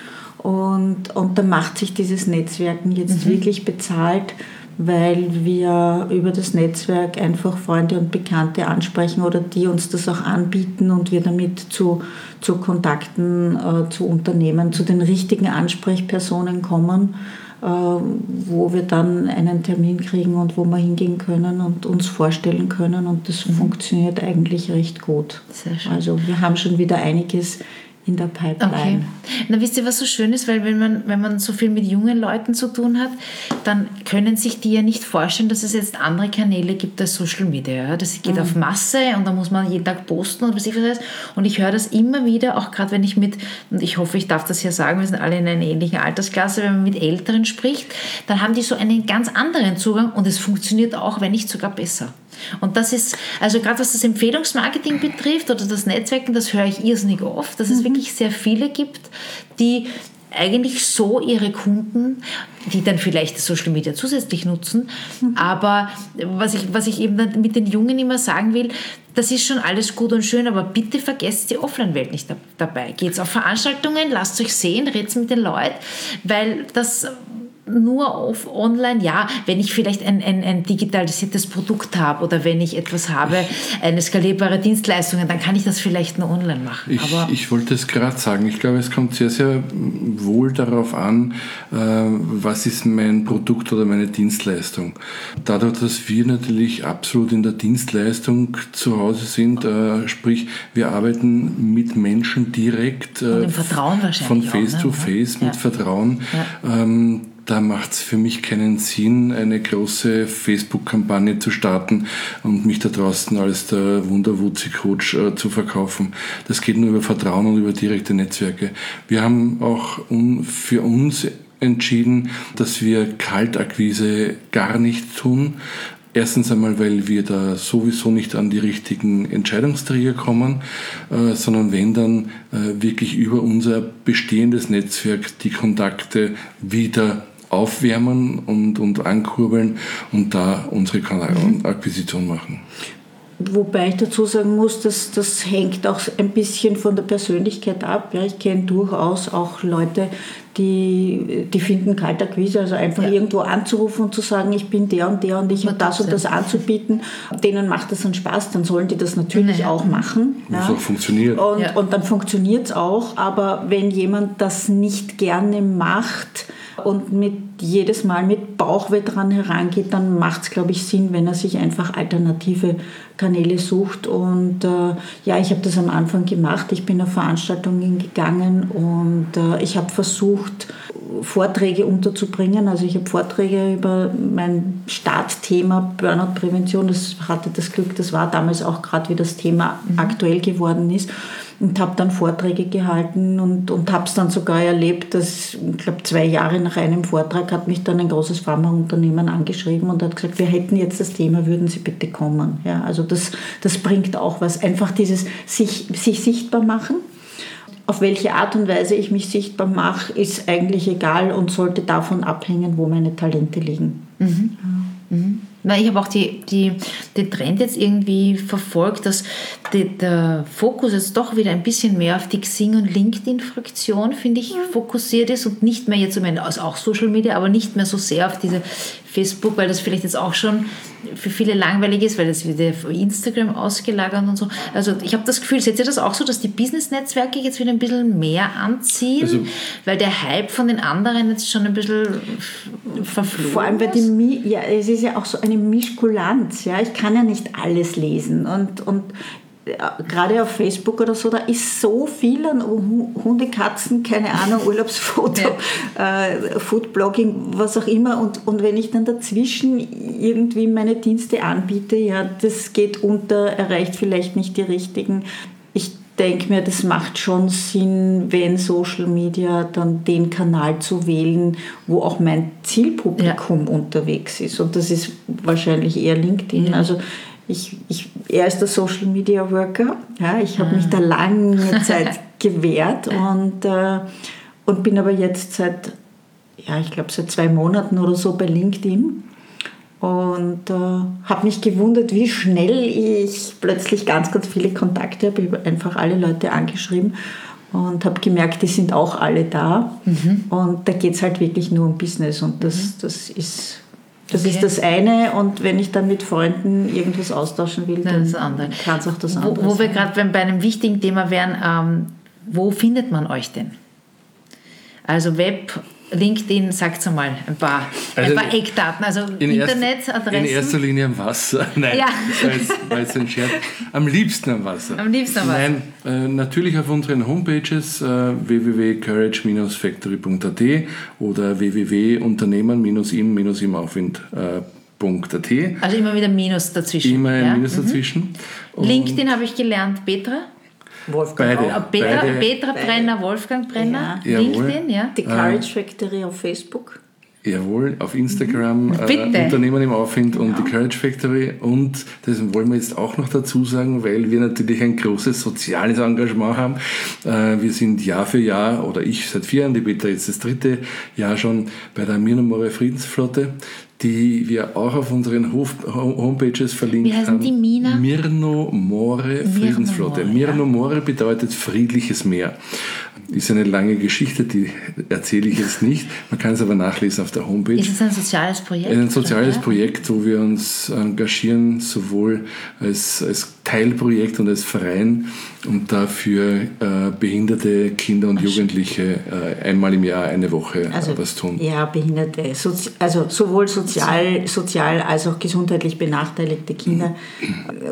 und, und da macht sich dieses Netzwerken jetzt mhm. wirklich bezahlt, weil wir über das Netzwerk einfach Freunde und Bekannte ansprechen oder die uns das auch anbieten und wir damit zu, zu Kontakten äh, zu Unternehmen, zu den richtigen Ansprechpersonen kommen, äh, wo wir dann einen Termin kriegen und wo wir hingehen können und uns vorstellen können und das mhm. funktioniert eigentlich recht gut. Sehr schön. Also wir haben schon wieder einiges in der Pipeline. Okay. Na, wisst ihr, was so schön ist? Weil wenn man, wenn man so viel mit jungen Leuten zu tun hat, dann können sich die ja nicht vorstellen, dass es jetzt andere Kanäle gibt als Social Media. Das geht mhm. auf Masse und da muss man jeden Tag posten und was ich weiß. Und ich höre das immer wieder, auch gerade wenn ich mit, und ich hoffe, ich darf das hier sagen, wir sind alle in einer ähnlichen Altersklasse, wenn man mit Älteren spricht, dann haben die so einen ganz anderen Zugang und es funktioniert auch, wenn nicht sogar besser. Und das ist, also gerade was das Empfehlungsmarketing betrifft oder das Netzwerken, das höre ich irrsinnig oft, dass es mhm. wirklich sehr viele gibt, die eigentlich so ihre Kunden, die dann vielleicht Social Media zusätzlich nutzen. Mhm. Aber was ich, was ich eben mit den Jungen immer sagen will, das ist schon alles gut und schön, aber bitte vergesst die Offline-Welt nicht dabei. Geht auf Veranstaltungen, lasst euch sehen, redet mit den Leuten, weil das nur auf online, ja, wenn ich vielleicht ein, ein, ein digitalisiertes Produkt habe oder wenn ich etwas habe, eine skalierbare Dienstleistung, dann kann ich das vielleicht nur online machen. Ich, Aber ich wollte es gerade sagen, ich glaube, es kommt sehr, sehr wohl darauf an, äh, was ist mein Produkt oder meine Dienstleistung. Dadurch, dass wir natürlich absolut in der Dienstleistung zu Hause sind, äh, sprich, wir arbeiten mit Menschen direkt, äh, von Face auch, to Face, mit ja. Vertrauen. Ja. Da macht es für mich keinen Sinn, eine große Facebook-Kampagne zu starten und mich da draußen als der Wunderwutzi-Coach äh, zu verkaufen. Das geht nur über Vertrauen und über direkte Netzwerke. Wir haben auch un für uns entschieden, dass wir Kaltakquise gar nicht tun. Erstens einmal, weil wir da sowieso nicht an die richtigen Entscheidungsträger kommen, äh, sondern wenn dann äh, wirklich über unser bestehendes Netzwerk die Kontakte wieder aufwärmen und, und ankurbeln und da unsere Kanalakquisition machen. Wobei ich dazu sagen muss, dass das hängt auch ein bisschen von der Persönlichkeit ab. Ja, ich kenne durchaus auch Leute, die, die finden Kaltakquise, also einfach ja. irgendwo anzurufen und zu sagen, ich bin der und der und ich habe das und das anzubieten. Denen macht das einen Spaß, dann sollen die das natürlich ja. auch machen. Muss ja. auch funktionieren. Und, ja. und dann funktioniert es auch, aber wenn jemand das nicht gerne macht, und mit jedes Mal mit Bauchweh dran herangeht, dann macht es, glaube ich, Sinn, wenn er sich einfach alternative Kanäle sucht. Und äh, ja, ich habe das am Anfang gemacht. Ich bin auf Veranstaltungen gegangen und äh, ich habe versucht, Vorträge unterzubringen. Also ich habe Vorträge über mein Startthema Burnout-Prävention. Das hatte das Glück, das war damals auch gerade, wie das Thema mhm. aktuell geworden ist und habe dann Vorträge gehalten und, und habe es dann sogar erlebt, dass, ich glaube, zwei Jahre nach einem Vortrag hat mich dann ein großes Pharmaunternehmen angeschrieben und hat gesagt, wir hätten jetzt das Thema, würden Sie bitte kommen. Ja, also das, das bringt auch was. Einfach dieses sich, sich sichtbar machen. Auf welche Art und Weise ich mich sichtbar mache, ist eigentlich egal und sollte davon abhängen, wo meine Talente liegen. Mhm. Mhm. Ich habe auch die, die, den Trend jetzt irgendwie verfolgt, dass die, der Fokus jetzt doch wieder ein bisschen mehr auf die Xing- und LinkedIn-Fraktion, finde ich, fokussiert ist und nicht mehr jetzt, also auch Social Media, aber nicht mehr so sehr auf diese Facebook, weil das vielleicht jetzt auch schon für viele langweilig ist, weil das wieder Instagram ausgelagert und so. Also ich habe das Gefühl, seht ihr das auch so, dass die Business-Netzwerke jetzt wieder ein bisschen mehr anziehen, also, weil der Hype von den anderen jetzt schon ein bisschen verflogen Vor allem bei dem, ja, es ist ja auch so eine Mischkulanz, ja, ich kann ja nicht alles lesen und, und gerade auf Facebook oder so, da ist so viel an Hunde, Katzen, keine Ahnung, Urlaubsfoto, ja. äh, Foodblogging, was auch immer. Und, und wenn ich dann dazwischen irgendwie meine Dienste anbiete, ja, das geht unter, erreicht vielleicht nicht die richtigen. Ich denke mir, das macht schon Sinn, wenn Social Media dann den Kanal zu wählen, wo auch mein Zielpublikum ja. unterwegs ist. Und das ist wahrscheinlich eher LinkedIn. Ja. Also ich, ich, er ist der Social Media Worker. Ja, ich habe mich da ah. lange Zeit gewehrt und, äh, und bin aber jetzt seit, ja, ich glaube seit zwei Monaten oder so bei LinkedIn und äh, habe mich gewundert, wie schnell ich plötzlich ganz, ganz viele Kontakte habe. Ich habe einfach alle Leute angeschrieben und habe gemerkt, die sind auch alle da. Mhm. Und da geht es halt wirklich nur um Business und das, mhm. das ist das okay. ist das eine und wenn ich dann mit Freunden irgendwas austauschen will, dann kann es auch das andere Wo, wo wir gerade bei einem wichtigen Thema wären, ähm, wo findet man euch denn? Also Web, LinkedIn, sagt mal ein paar, also ein paar Eckdaten, also Internetadressen. In erster Linie am Wasser. Nein, ja. war jetzt ein Scherz. Am liebsten am Wasser. Am liebsten am Wasser. Nein, äh, natürlich auf unseren Homepages äh, www.courage-factory.at oder www.unternehmen-im-im-aufwind.at. Also immer wieder Minus dazwischen. Immer ein ja? Minus mhm. dazwischen. Mhm. LinkedIn habe ich gelernt, Petra. Wolfgang beide, auch. Petra, beide. Petra Brenner, Wolfgang Brenner, ja. LinkedIn, ja. Die Courage Factory auf Facebook. Jawohl, auf Instagram mhm. äh, Unternehmen im Aufwind genau. und die Courage Factory. Und das wollen wir jetzt auch noch dazu sagen, weil wir natürlich ein großes soziales Engagement haben. Äh, wir sind Jahr für Jahr, oder ich seit vier Jahren, die Peter jetzt das dritte Jahr schon bei der Mirnomore Friedensflotte die wir auch auf unseren Homepages verlinkt Wie heißen haben. die, Mina? Mirno More Friedensflotte. Mirno More bedeutet friedliches Meer. Ist eine lange Geschichte, die erzähle ich jetzt nicht. Man kann es aber nachlesen auf der Homepage. Ist es ein soziales Projekt? Ein soziales oder? Projekt, wo wir uns engagieren, sowohl als, als Teilprojekt und als Verein und dafür äh, behinderte Kinder und Jugendliche äh, einmal im Jahr eine Woche äh, Also, was tun. Ja, Behinderte, sozi also sowohl sozial, sozial als auch gesundheitlich benachteiligte Kinder.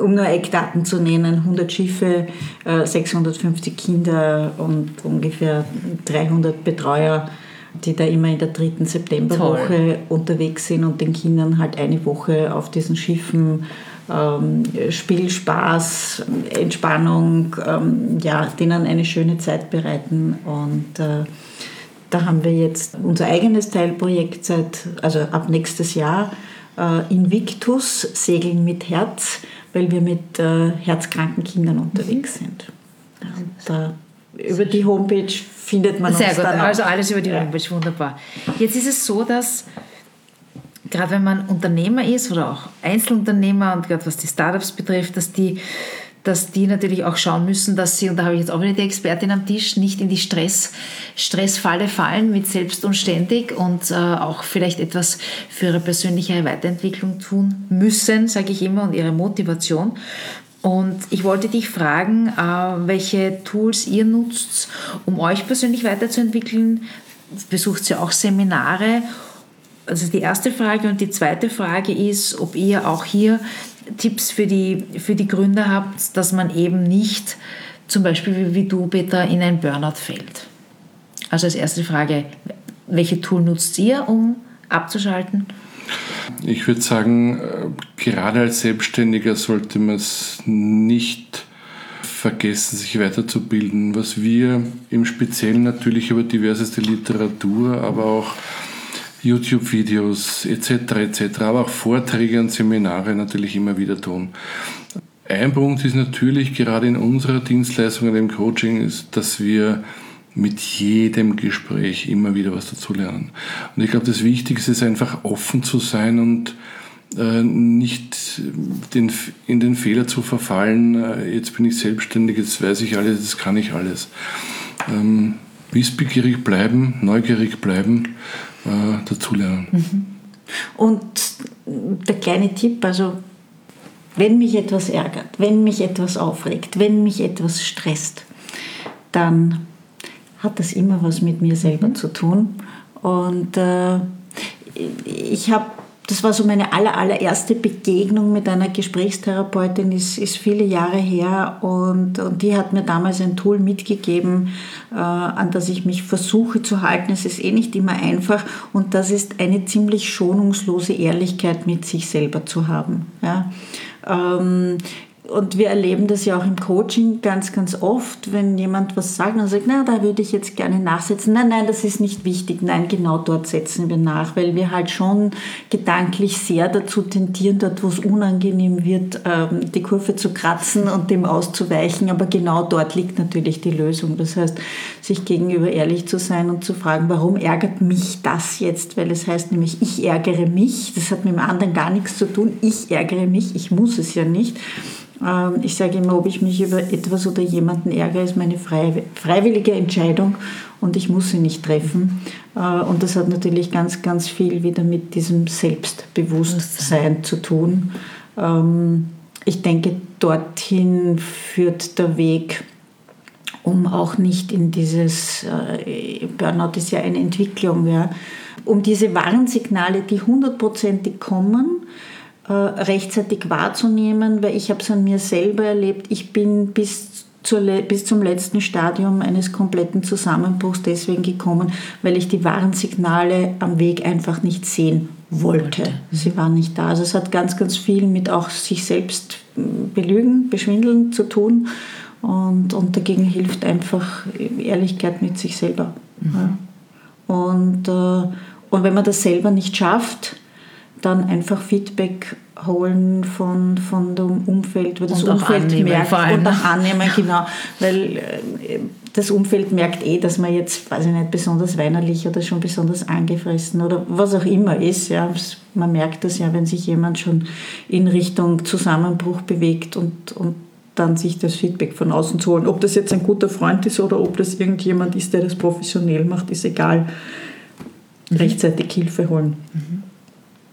Um nur Eckdaten zu nennen, 100 Schiffe, äh, 650 Kinder und ungefähr 300 Betreuer, die da immer in der dritten Septemberwoche unterwegs sind und den Kindern halt eine Woche auf diesen Schiffen ähm, Spiel, Spaß, Entspannung, ähm, ja, denen eine schöne Zeit bereiten und äh, da haben wir jetzt unser eigenes Teilprojekt seit, also ab nächstes Jahr, äh, Invictus, Segeln mit Herz, weil wir mit äh, herzkranken Kindern unterwegs sind. Ja, und über die Homepage findet man Sehr uns gut, dann auch. also alles über die Homepage, wunderbar. Jetzt ist es so, dass gerade wenn man Unternehmer ist oder auch Einzelunternehmer und gerade was die Startups betrifft, dass die, dass die natürlich auch schauen müssen, dass sie, und da habe ich jetzt auch wieder die Expertin am Tisch, nicht in die Stress, Stressfalle fallen mit selbst und ständig und äh, auch vielleicht etwas für ihre persönliche Weiterentwicklung tun müssen, sage ich immer, und ihre Motivation. Und ich wollte dich fragen, äh, welche Tools ihr nutzt, um euch persönlich weiterzuentwickeln. Besucht ihr auch Seminare? Also die erste Frage. Und die zweite Frage ist, ob ihr auch hier Tipps für die, für die Gründer habt, dass man eben nicht, zum Beispiel wie, du, Peter, in ein Burnout fällt. Also als erste Frage, welche Tool nutzt ihr, um abzuschalten? Ich würde sagen, äh, gerade als Selbstständiger sollte man es nicht vergessen, sich weiterzubilden. Was wir im Speziellen natürlich über diverseste Literatur, aber auch YouTube-Videos etc. etc., aber auch Vorträge und Seminare natürlich immer wieder tun. Ein Punkt ist natürlich gerade in unserer Dienstleistung und im Coaching, ist, dass wir mit jedem Gespräch immer wieder was dazulernen. Und ich glaube, das Wichtigste ist einfach offen zu sein und äh, nicht in den Fehler zu verfallen, äh, jetzt bin ich selbstständig, jetzt weiß ich alles, jetzt kann ich alles. Ähm, wissbegierig bleiben, neugierig bleiben, äh, dazulernen. Mhm. Und der kleine Tipp, also wenn mich etwas ärgert, wenn mich etwas aufregt, wenn mich etwas stresst, dann hat das immer was mit mir selber zu tun. Und äh, ich habe, das war so meine aller, allererste Begegnung mit einer Gesprächstherapeutin, ist, ist viele Jahre her und, und die hat mir damals ein Tool mitgegeben, äh, an das ich mich versuche zu halten. Es ist eh nicht immer einfach und das ist eine ziemlich schonungslose Ehrlichkeit mit sich selber zu haben. Ja? Ähm, und wir erleben das ja auch im Coaching ganz, ganz oft, wenn jemand was sagt und sagt, na, da würde ich jetzt gerne nachsetzen. Nein, nein, das ist nicht wichtig. Nein, genau dort setzen wir nach, weil wir halt schon gedanklich sehr dazu tendieren, dort, wo es unangenehm wird, ähm, die Kurve zu kratzen und dem auszuweichen. Aber genau dort liegt natürlich die Lösung. Das heißt, sich gegenüber ehrlich zu sein und zu fragen, warum ärgert mich das jetzt? Weil es heißt nämlich, ich ärgere mich. Das hat mit dem anderen gar nichts zu tun. Ich ärgere mich. Ich muss es ja nicht. Ich sage immer, ob ich mich über etwas oder jemanden ärgere, ist meine freiwillige Entscheidung und ich muss sie nicht treffen. Und das hat natürlich ganz, ganz viel wieder mit diesem Selbstbewusstsein zu tun. Ich denke, dorthin führt der Weg, um auch nicht in dieses, Burnout ist ja eine Entwicklung, ja, um diese Warnsignale, die hundertprozentig kommen, rechtzeitig wahrzunehmen, weil ich habe es an mir selber erlebt. Ich bin bis, zur, bis zum letzten Stadium eines kompletten Zusammenbruchs deswegen gekommen, weil ich die Warnsignale am Weg einfach nicht sehen wollte. Sie waren nicht da. Also es hat ganz, ganz viel mit auch sich selbst belügen, beschwindeln zu tun. Und, und dagegen hilft einfach Ehrlichkeit mit sich selber. Mhm. Ja. Und, und wenn man das selber nicht schafft, dann einfach Feedback holen von, von dem Umfeld, weil das und Umfeld annehmen, merkt und auch annehmen, genau, weil äh, das Umfeld merkt eh, dass man jetzt, weiß ich nicht, besonders weinerlich oder schon besonders angefressen oder was auch immer ist. Ja. Man merkt das ja, wenn sich jemand schon in Richtung Zusammenbruch bewegt und, und dann sich das Feedback von außen zu holen. Ob das jetzt ein guter Freund ist oder ob das irgendjemand ist, der das professionell macht, ist egal. Mhm. Rechtzeitig Hilfe holen. Mhm.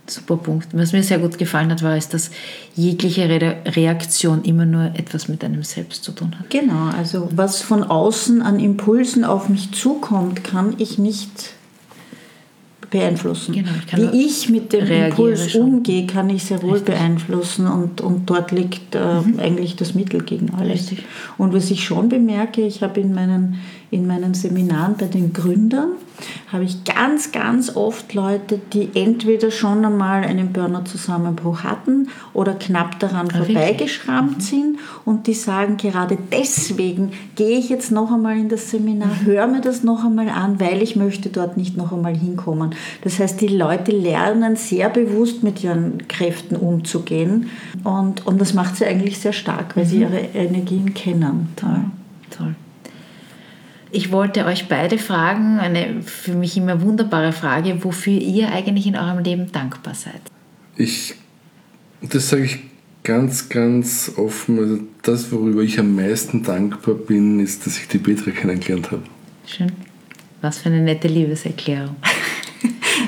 Super Punkt. Was mir sehr gut gefallen hat, war, ist, dass jegliche Reaktion immer nur etwas mit einem selbst zu tun hat. Genau, also was von außen an Impulsen auf mich zukommt, kann ich nicht beeinflussen. Genau, ich Wie ich mit dem Impuls schon. umgehe, kann ich sehr wohl Richtig. beeinflussen und, und dort liegt äh, mhm. eigentlich das Mittel gegen alles. Richtig. Und was ich schon bemerke, ich habe in meinen, in meinen Seminaren bei den Gründern, habe ich ganz, ganz oft Leute, die entweder schon einmal einen Burnout-Zusammenbruch hatten oder knapp daran ah, vorbeigeschrammt mhm. sind und die sagen, gerade deswegen gehe ich jetzt noch einmal in das Seminar, mhm. höre mir das noch einmal an, weil ich möchte dort nicht noch einmal hinkommen. Das heißt, die Leute lernen sehr bewusst mit ihren Kräften umzugehen und, und das macht sie eigentlich sehr stark, weil mhm. sie ihre Energien kennen. Toll, toll. Ich wollte euch beide fragen, eine für mich immer wunderbare Frage, wofür ihr eigentlich in eurem Leben dankbar seid. Ich, das sage ich ganz, ganz offen. Also das, worüber ich am meisten dankbar bin, ist, dass ich die Petra kennengelernt habe. Schön. Was für eine nette Liebeserklärung.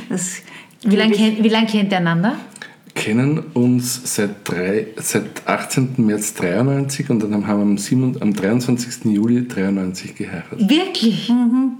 wie lange kennt, lang kennt ihr einander? Kennen uns seit, drei, seit 18. März 93 und dann haben wir am, 7, am 23. Juli 93 geheiratet. Wirklich? Mhm.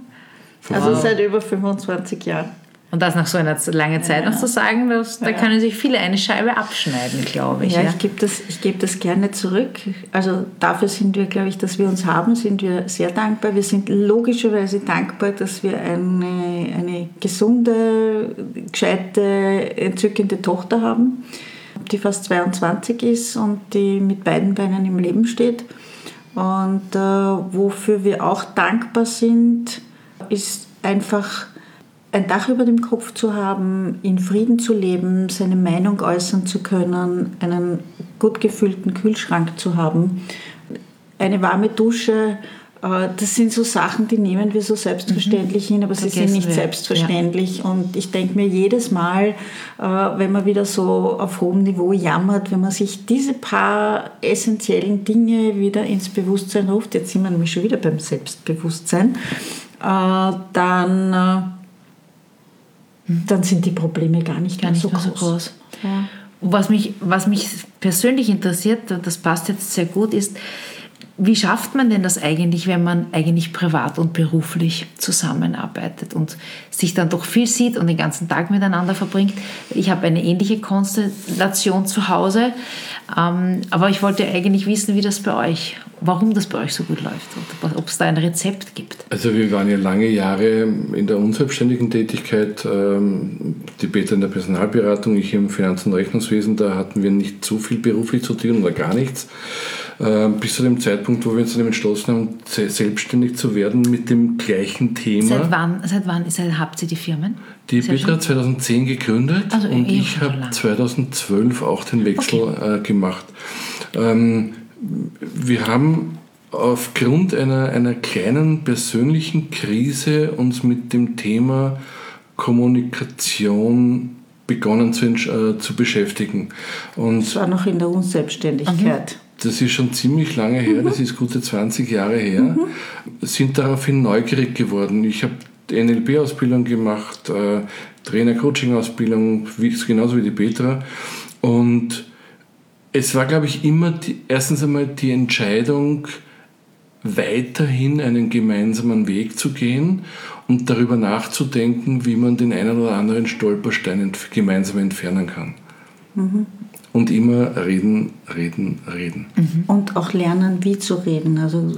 Also seit über 25 Jahren. Und das nach so einer langen Zeit ja. noch zu sagen, das, da können sich viele eine Scheibe abschneiden, glaube ich. Ja, ja. ich gebe das, geb das gerne zurück. Also dafür sind wir, glaube ich, dass wir uns haben, sind wir sehr dankbar. Wir sind logischerweise dankbar, dass wir eine, eine gesunde, gescheite, entzückende Tochter haben, die fast 22 ist und die mit beiden Beinen im Leben steht. Und äh, wofür wir auch dankbar sind, ist einfach ein Dach über dem Kopf zu haben, in Frieden zu leben, seine Meinung äußern zu können, einen gut gefüllten Kühlschrank zu haben, eine warme Dusche, äh, das sind so Sachen, die nehmen wir so selbstverständlich mhm. hin, aber Vergessen sie sind nicht wir. selbstverständlich. Ja. Und ich denke mir jedes Mal, äh, wenn man wieder so auf hohem Niveau jammert, wenn man sich diese paar essentiellen Dinge wieder ins Bewusstsein ruft, jetzt sind wir nämlich schon wieder beim Selbstbewusstsein, äh, dann dann sind die Probleme gar nicht, gar nicht so, groß. So groß. Ja. Was, mich, was mich persönlich interessiert, das passt jetzt sehr gut, ist, wie schafft man denn das eigentlich, wenn man eigentlich privat und beruflich zusammenarbeitet und sich dann doch viel sieht und den ganzen Tag miteinander verbringt? Ich habe eine ähnliche Konstellation zu Hause, ähm, aber ich wollte eigentlich wissen, wie das bei euch, warum das bei euch so gut läuft und ob es da ein Rezept gibt. Also wir waren ja lange Jahre in der unselbstständigen Tätigkeit, ähm, die Peter in der Personalberatung, ich im Finanz- und Rechnungswesen, da hatten wir nicht so viel beruflich zu tun oder gar nichts. Ähm, bis zu dem Zeitpunkt, wo wir uns dann entschlossen haben, selbstständig zu werden mit dem gleichen Thema. Seit wann, seit wann seit, habt ihr die Firmen? Die Petra hat 2010 gegründet also und eh ich habe 2012 auch den Wechsel okay. äh, gemacht. Ähm, wir haben aufgrund einer, einer kleinen persönlichen Krise uns mit dem Thema Kommunikation begonnen zu, äh, zu beschäftigen. Und das war noch in der Unselbstständigkeit. Mhm das ist schon ziemlich lange her, mhm. das ist gute 20 Jahre her, mhm. sind daraufhin neugierig geworden. Ich habe NLP-Ausbildung gemacht, äh, Trainer-Coaching-Ausbildung, genauso wie die Petra. Und es war, glaube ich, immer die, erstens einmal die Entscheidung, weiterhin einen gemeinsamen Weg zu gehen und darüber nachzudenken, wie man den einen oder anderen Stolperstein gemeinsam entfernen kann. Mhm. Und immer reden, reden, reden. Mhm. Und auch lernen, wie zu reden. Also,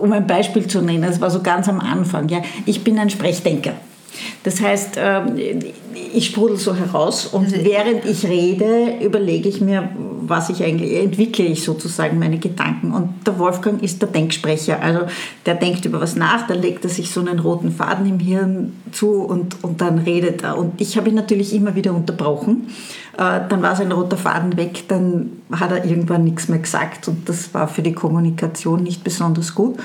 um ein Beispiel zu nennen, das war so ganz am Anfang. Ja, ich bin ein Sprechdenker. Das heißt, ähm, ich sprudel so heraus und also während ich rede, überlege ich mir, was ich eigentlich, entwickle ich sozusagen meine Gedanken. Und der Wolfgang ist der Denksprecher. Also der denkt über was nach, dann legt er sich so einen roten Faden im Hirn zu und, und dann redet er. Und ich habe ihn natürlich immer wieder unterbrochen. Äh, dann war sein roter Faden weg, dann hat er irgendwann nichts mehr gesagt und das war für die Kommunikation nicht besonders gut.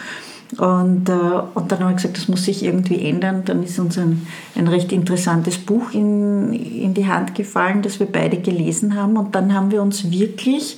Und, äh, und dann habe ich gesagt, das muss sich irgendwie ändern. Dann ist uns ein, ein recht interessantes Buch in, in die Hand gefallen, das wir beide gelesen haben. Und dann haben wir uns wirklich,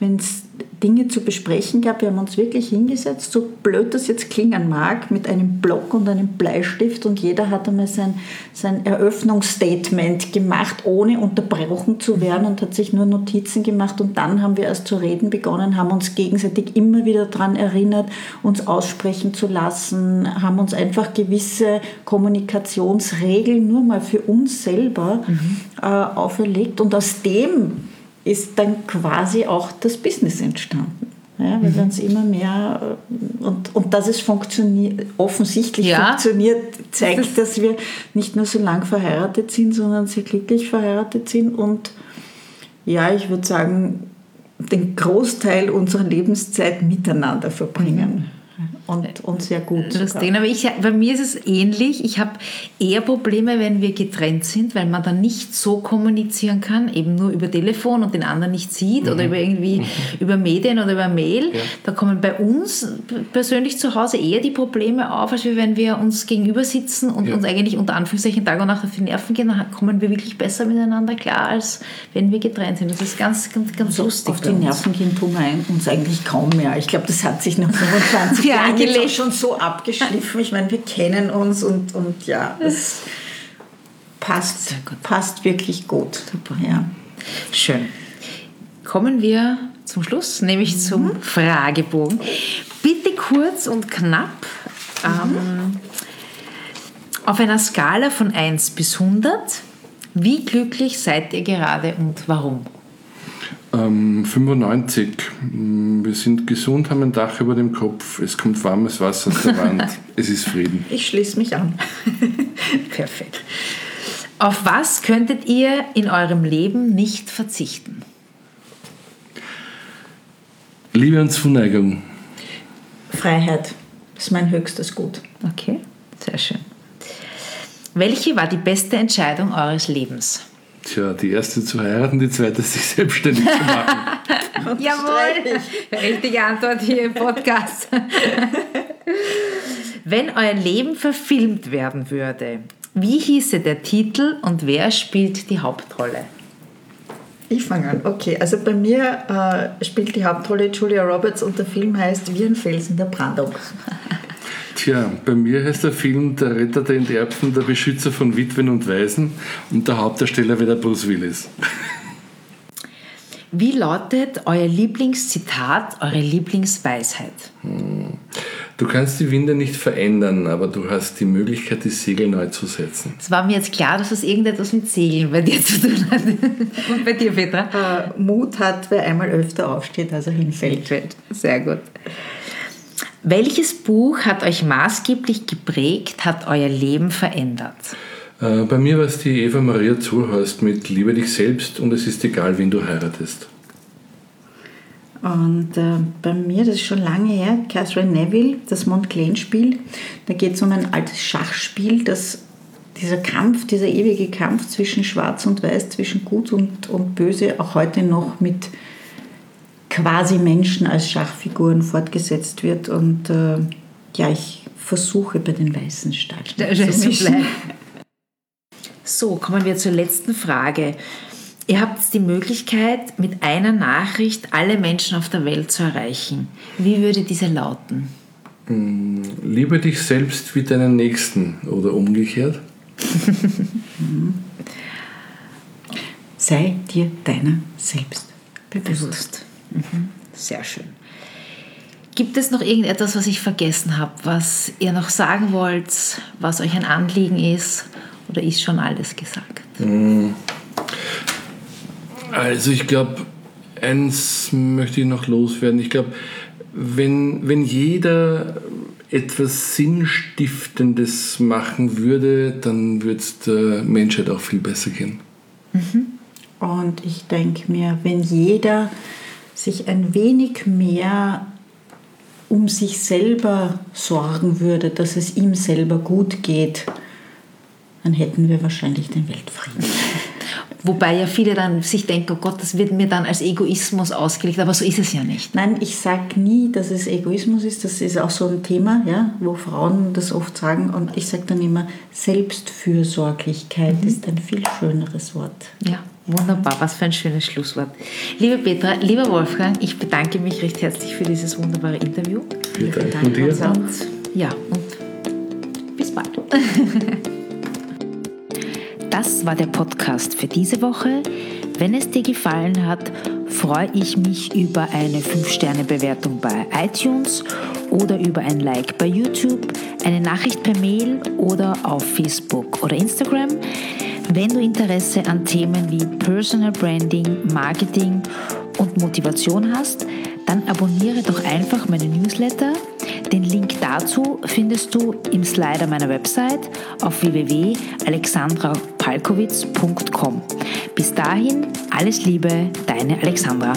wenn es Dinge zu besprechen gab. Wir haben uns wirklich hingesetzt, so blöd das jetzt klingen mag, mit einem Block und einem Bleistift und jeder hat einmal sein, sein Eröffnungsstatement gemacht, ohne unterbrochen zu werden und hat sich nur Notizen gemacht und dann haben wir erst zu reden begonnen, haben uns gegenseitig immer wieder daran erinnert, uns aussprechen zu lassen, haben uns einfach gewisse Kommunikationsregeln nur mal für uns selber mhm. äh, auferlegt und aus dem ist dann quasi auch das Business entstanden. Ja, weil mhm. wir uns immer mehr äh, und, und dass es funktioniert, offensichtlich ja. funktioniert, zeigt, das dass wir nicht nur so lang verheiratet sind, sondern sehr glücklich verheiratet sind und ja, ich würde sagen, den Großteil unserer Lebenszeit miteinander verbringen. Mhm und, und sehr gut. Lustig. Aber ich, bei mir ist es ähnlich. Ich habe eher Probleme, wenn wir getrennt sind, weil man dann nicht so kommunizieren kann, eben nur über Telefon und den anderen nicht sieht mhm. oder über irgendwie mhm. über Medien oder über Mail. Ja. Da kommen bei uns persönlich zu Hause eher die Probleme auf, als wenn wir uns gegenüber sitzen und ja. uns eigentlich unter Anführungszeichen Tag und Nacht auf die Nerven gehen, dann kommen wir wirklich besser miteinander klar, als wenn wir getrennt sind. Das ist ganz, ganz, ganz also lustig. Auf die Nerven gehen tun wir uns eigentlich kaum mehr. Ich glaube, das hat sich nach 25 Jahren angelegt. schon so abgeschliffen. Ich meine, wir kennen uns und, und ja, es passt, passt wirklich gut. Super. Ja. Schön. Kommen wir zum Schluss, nämlich mhm. zum Fragebogen. Bitte kurz und knapp. Mhm. Ähm, auf einer Skala von 1 bis 100, wie glücklich seid ihr gerade und warum? Ähm, 95. Mm, wir sind gesund, haben ein Dach über dem Kopf, es kommt warmes Wasser aus der Wand, es ist Frieden. Ich schließe mich an. Perfekt. Auf was könntet ihr in eurem Leben nicht verzichten? Liebe und Zuneigung. Freiheit ist mein höchstes Gut. Okay, sehr schön. Welche war die beste Entscheidung eures Lebens? Tja, die erste zu heiraten, die zweite sich selbstständig zu machen. Jawohl, richtige Antwort hier im Podcast. Wenn euer Leben verfilmt werden würde, wie hieße der Titel und wer spielt die Hauptrolle? Ich fange an. Okay, also bei mir äh, spielt die Hauptrolle Julia Roberts und der Film heißt Wie ein Felsen der Brandung. Tja, bei mir heißt der Film Der Retter der Enterbten, der Beschützer von Witwen und Waisen und der Hauptdarsteller wäre der Bruce Willis. Wie lautet euer Lieblingszitat, eure Lieblingsweisheit? Hm. Du kannst die Winde nicht verändern, aber du hast die Möglichkeit, die Segel neu zu setzen. Es war mir jetzt klar, dass das irgendetwas mit Segeln bei dir zu tun hat. Und bei dir, Petra? Äh, Mut hat, wer einmal öfter aufsteht, als er hinfällt. hinfällt. Sehr gut. Welches Buch hat euch maßgeblich geprägt, hat euer Leben verändert? Äh, bei mir war es die Eva Maria Zulhorst mit Liebe dich selbst und es ist egal, wen du heiratest. Und äh, bei mir, das ist schon lange her, Catherine Neville, das Montclair-Spiel. Da geht es um ein altes Schachspiel, das dieser Kampf, dieser ewige Kampf zwischen Schwarz und Weiß, zwischen Gut und, und Böse auch heute noch mit quasi Menschen als Schachfiguren fortgesetzt wird. Und äh, ja, ich versuche bei den weißen zu bleiben. So, kommen wir zur letzten Frage. Ihr habt die Möglichkeit, mit einer Nachricht alle Menschen auf der Welt zu erreichen. Wie würde diese lauten? Hm, liebe dich selbst wie deinen Nächsten oder umgekehrt. Sei dir deiner selbst bewusst. bewusst. Mhm. Sehr schön. Gibt es noch irgendetwas, was ich vergessen habe, was ihr noch sagen wollt, was euch ein Anliegen ist? Oder ist schon alles gesagt? Mhm. Also ich glaube, eins möchte ich noch loswerden. Ich glaube, wenn, wenn jeder etwas Sinnstiftendes machen würde, dann würde es der Menschheit auch viel besser gehen. Mhm. Und ich denke mir, wenn jeder sich ein wenig mehr um sich selber sorgen würde, dass es ihm selber gut geht, dann hätten wir wahrscheinlich den Weltfrieden. Wobei ja viele dann sich denken, oh Gott, das wird mir dann als Egoismus ausgelegt, aber so ist es ja nicht. Nein, ich sage nie, dass es Egoismus ist. Das ist auch so ein Thema, ja, wo Frauen das oft sagen. Und ich sage dann immer, Selbstfürsorglichkeit mhm. ist ein viel schöneres Wort. Ja, wunderbar. Was für ein schönes Schlusswort. Liebe Petra, lieber Wolfgang, ich bedanke mich recht herzlich für dieses wunderbare Interview. Wir danken dir. Und, ja, und bis bald. Das war der Podcast für diese Woche. Wenn es dir gefallen hat, freue ich mich über eine 5-Sterne-Bewertung bei iTunes oder über ein Like bei YouTube, eine Nachricht per Mail oder auf Facebook oder Instagram. Wenn du Interesse an Themen wie Personal Branding, Marketing und Motivation hast, dann abonniere doch einfach meine Newsletter. Den Link dazu findest du im Slider meiner Website auf www.alexandrapalkowitz.com. Bis dahin, alles Liebe, deine Alexandra.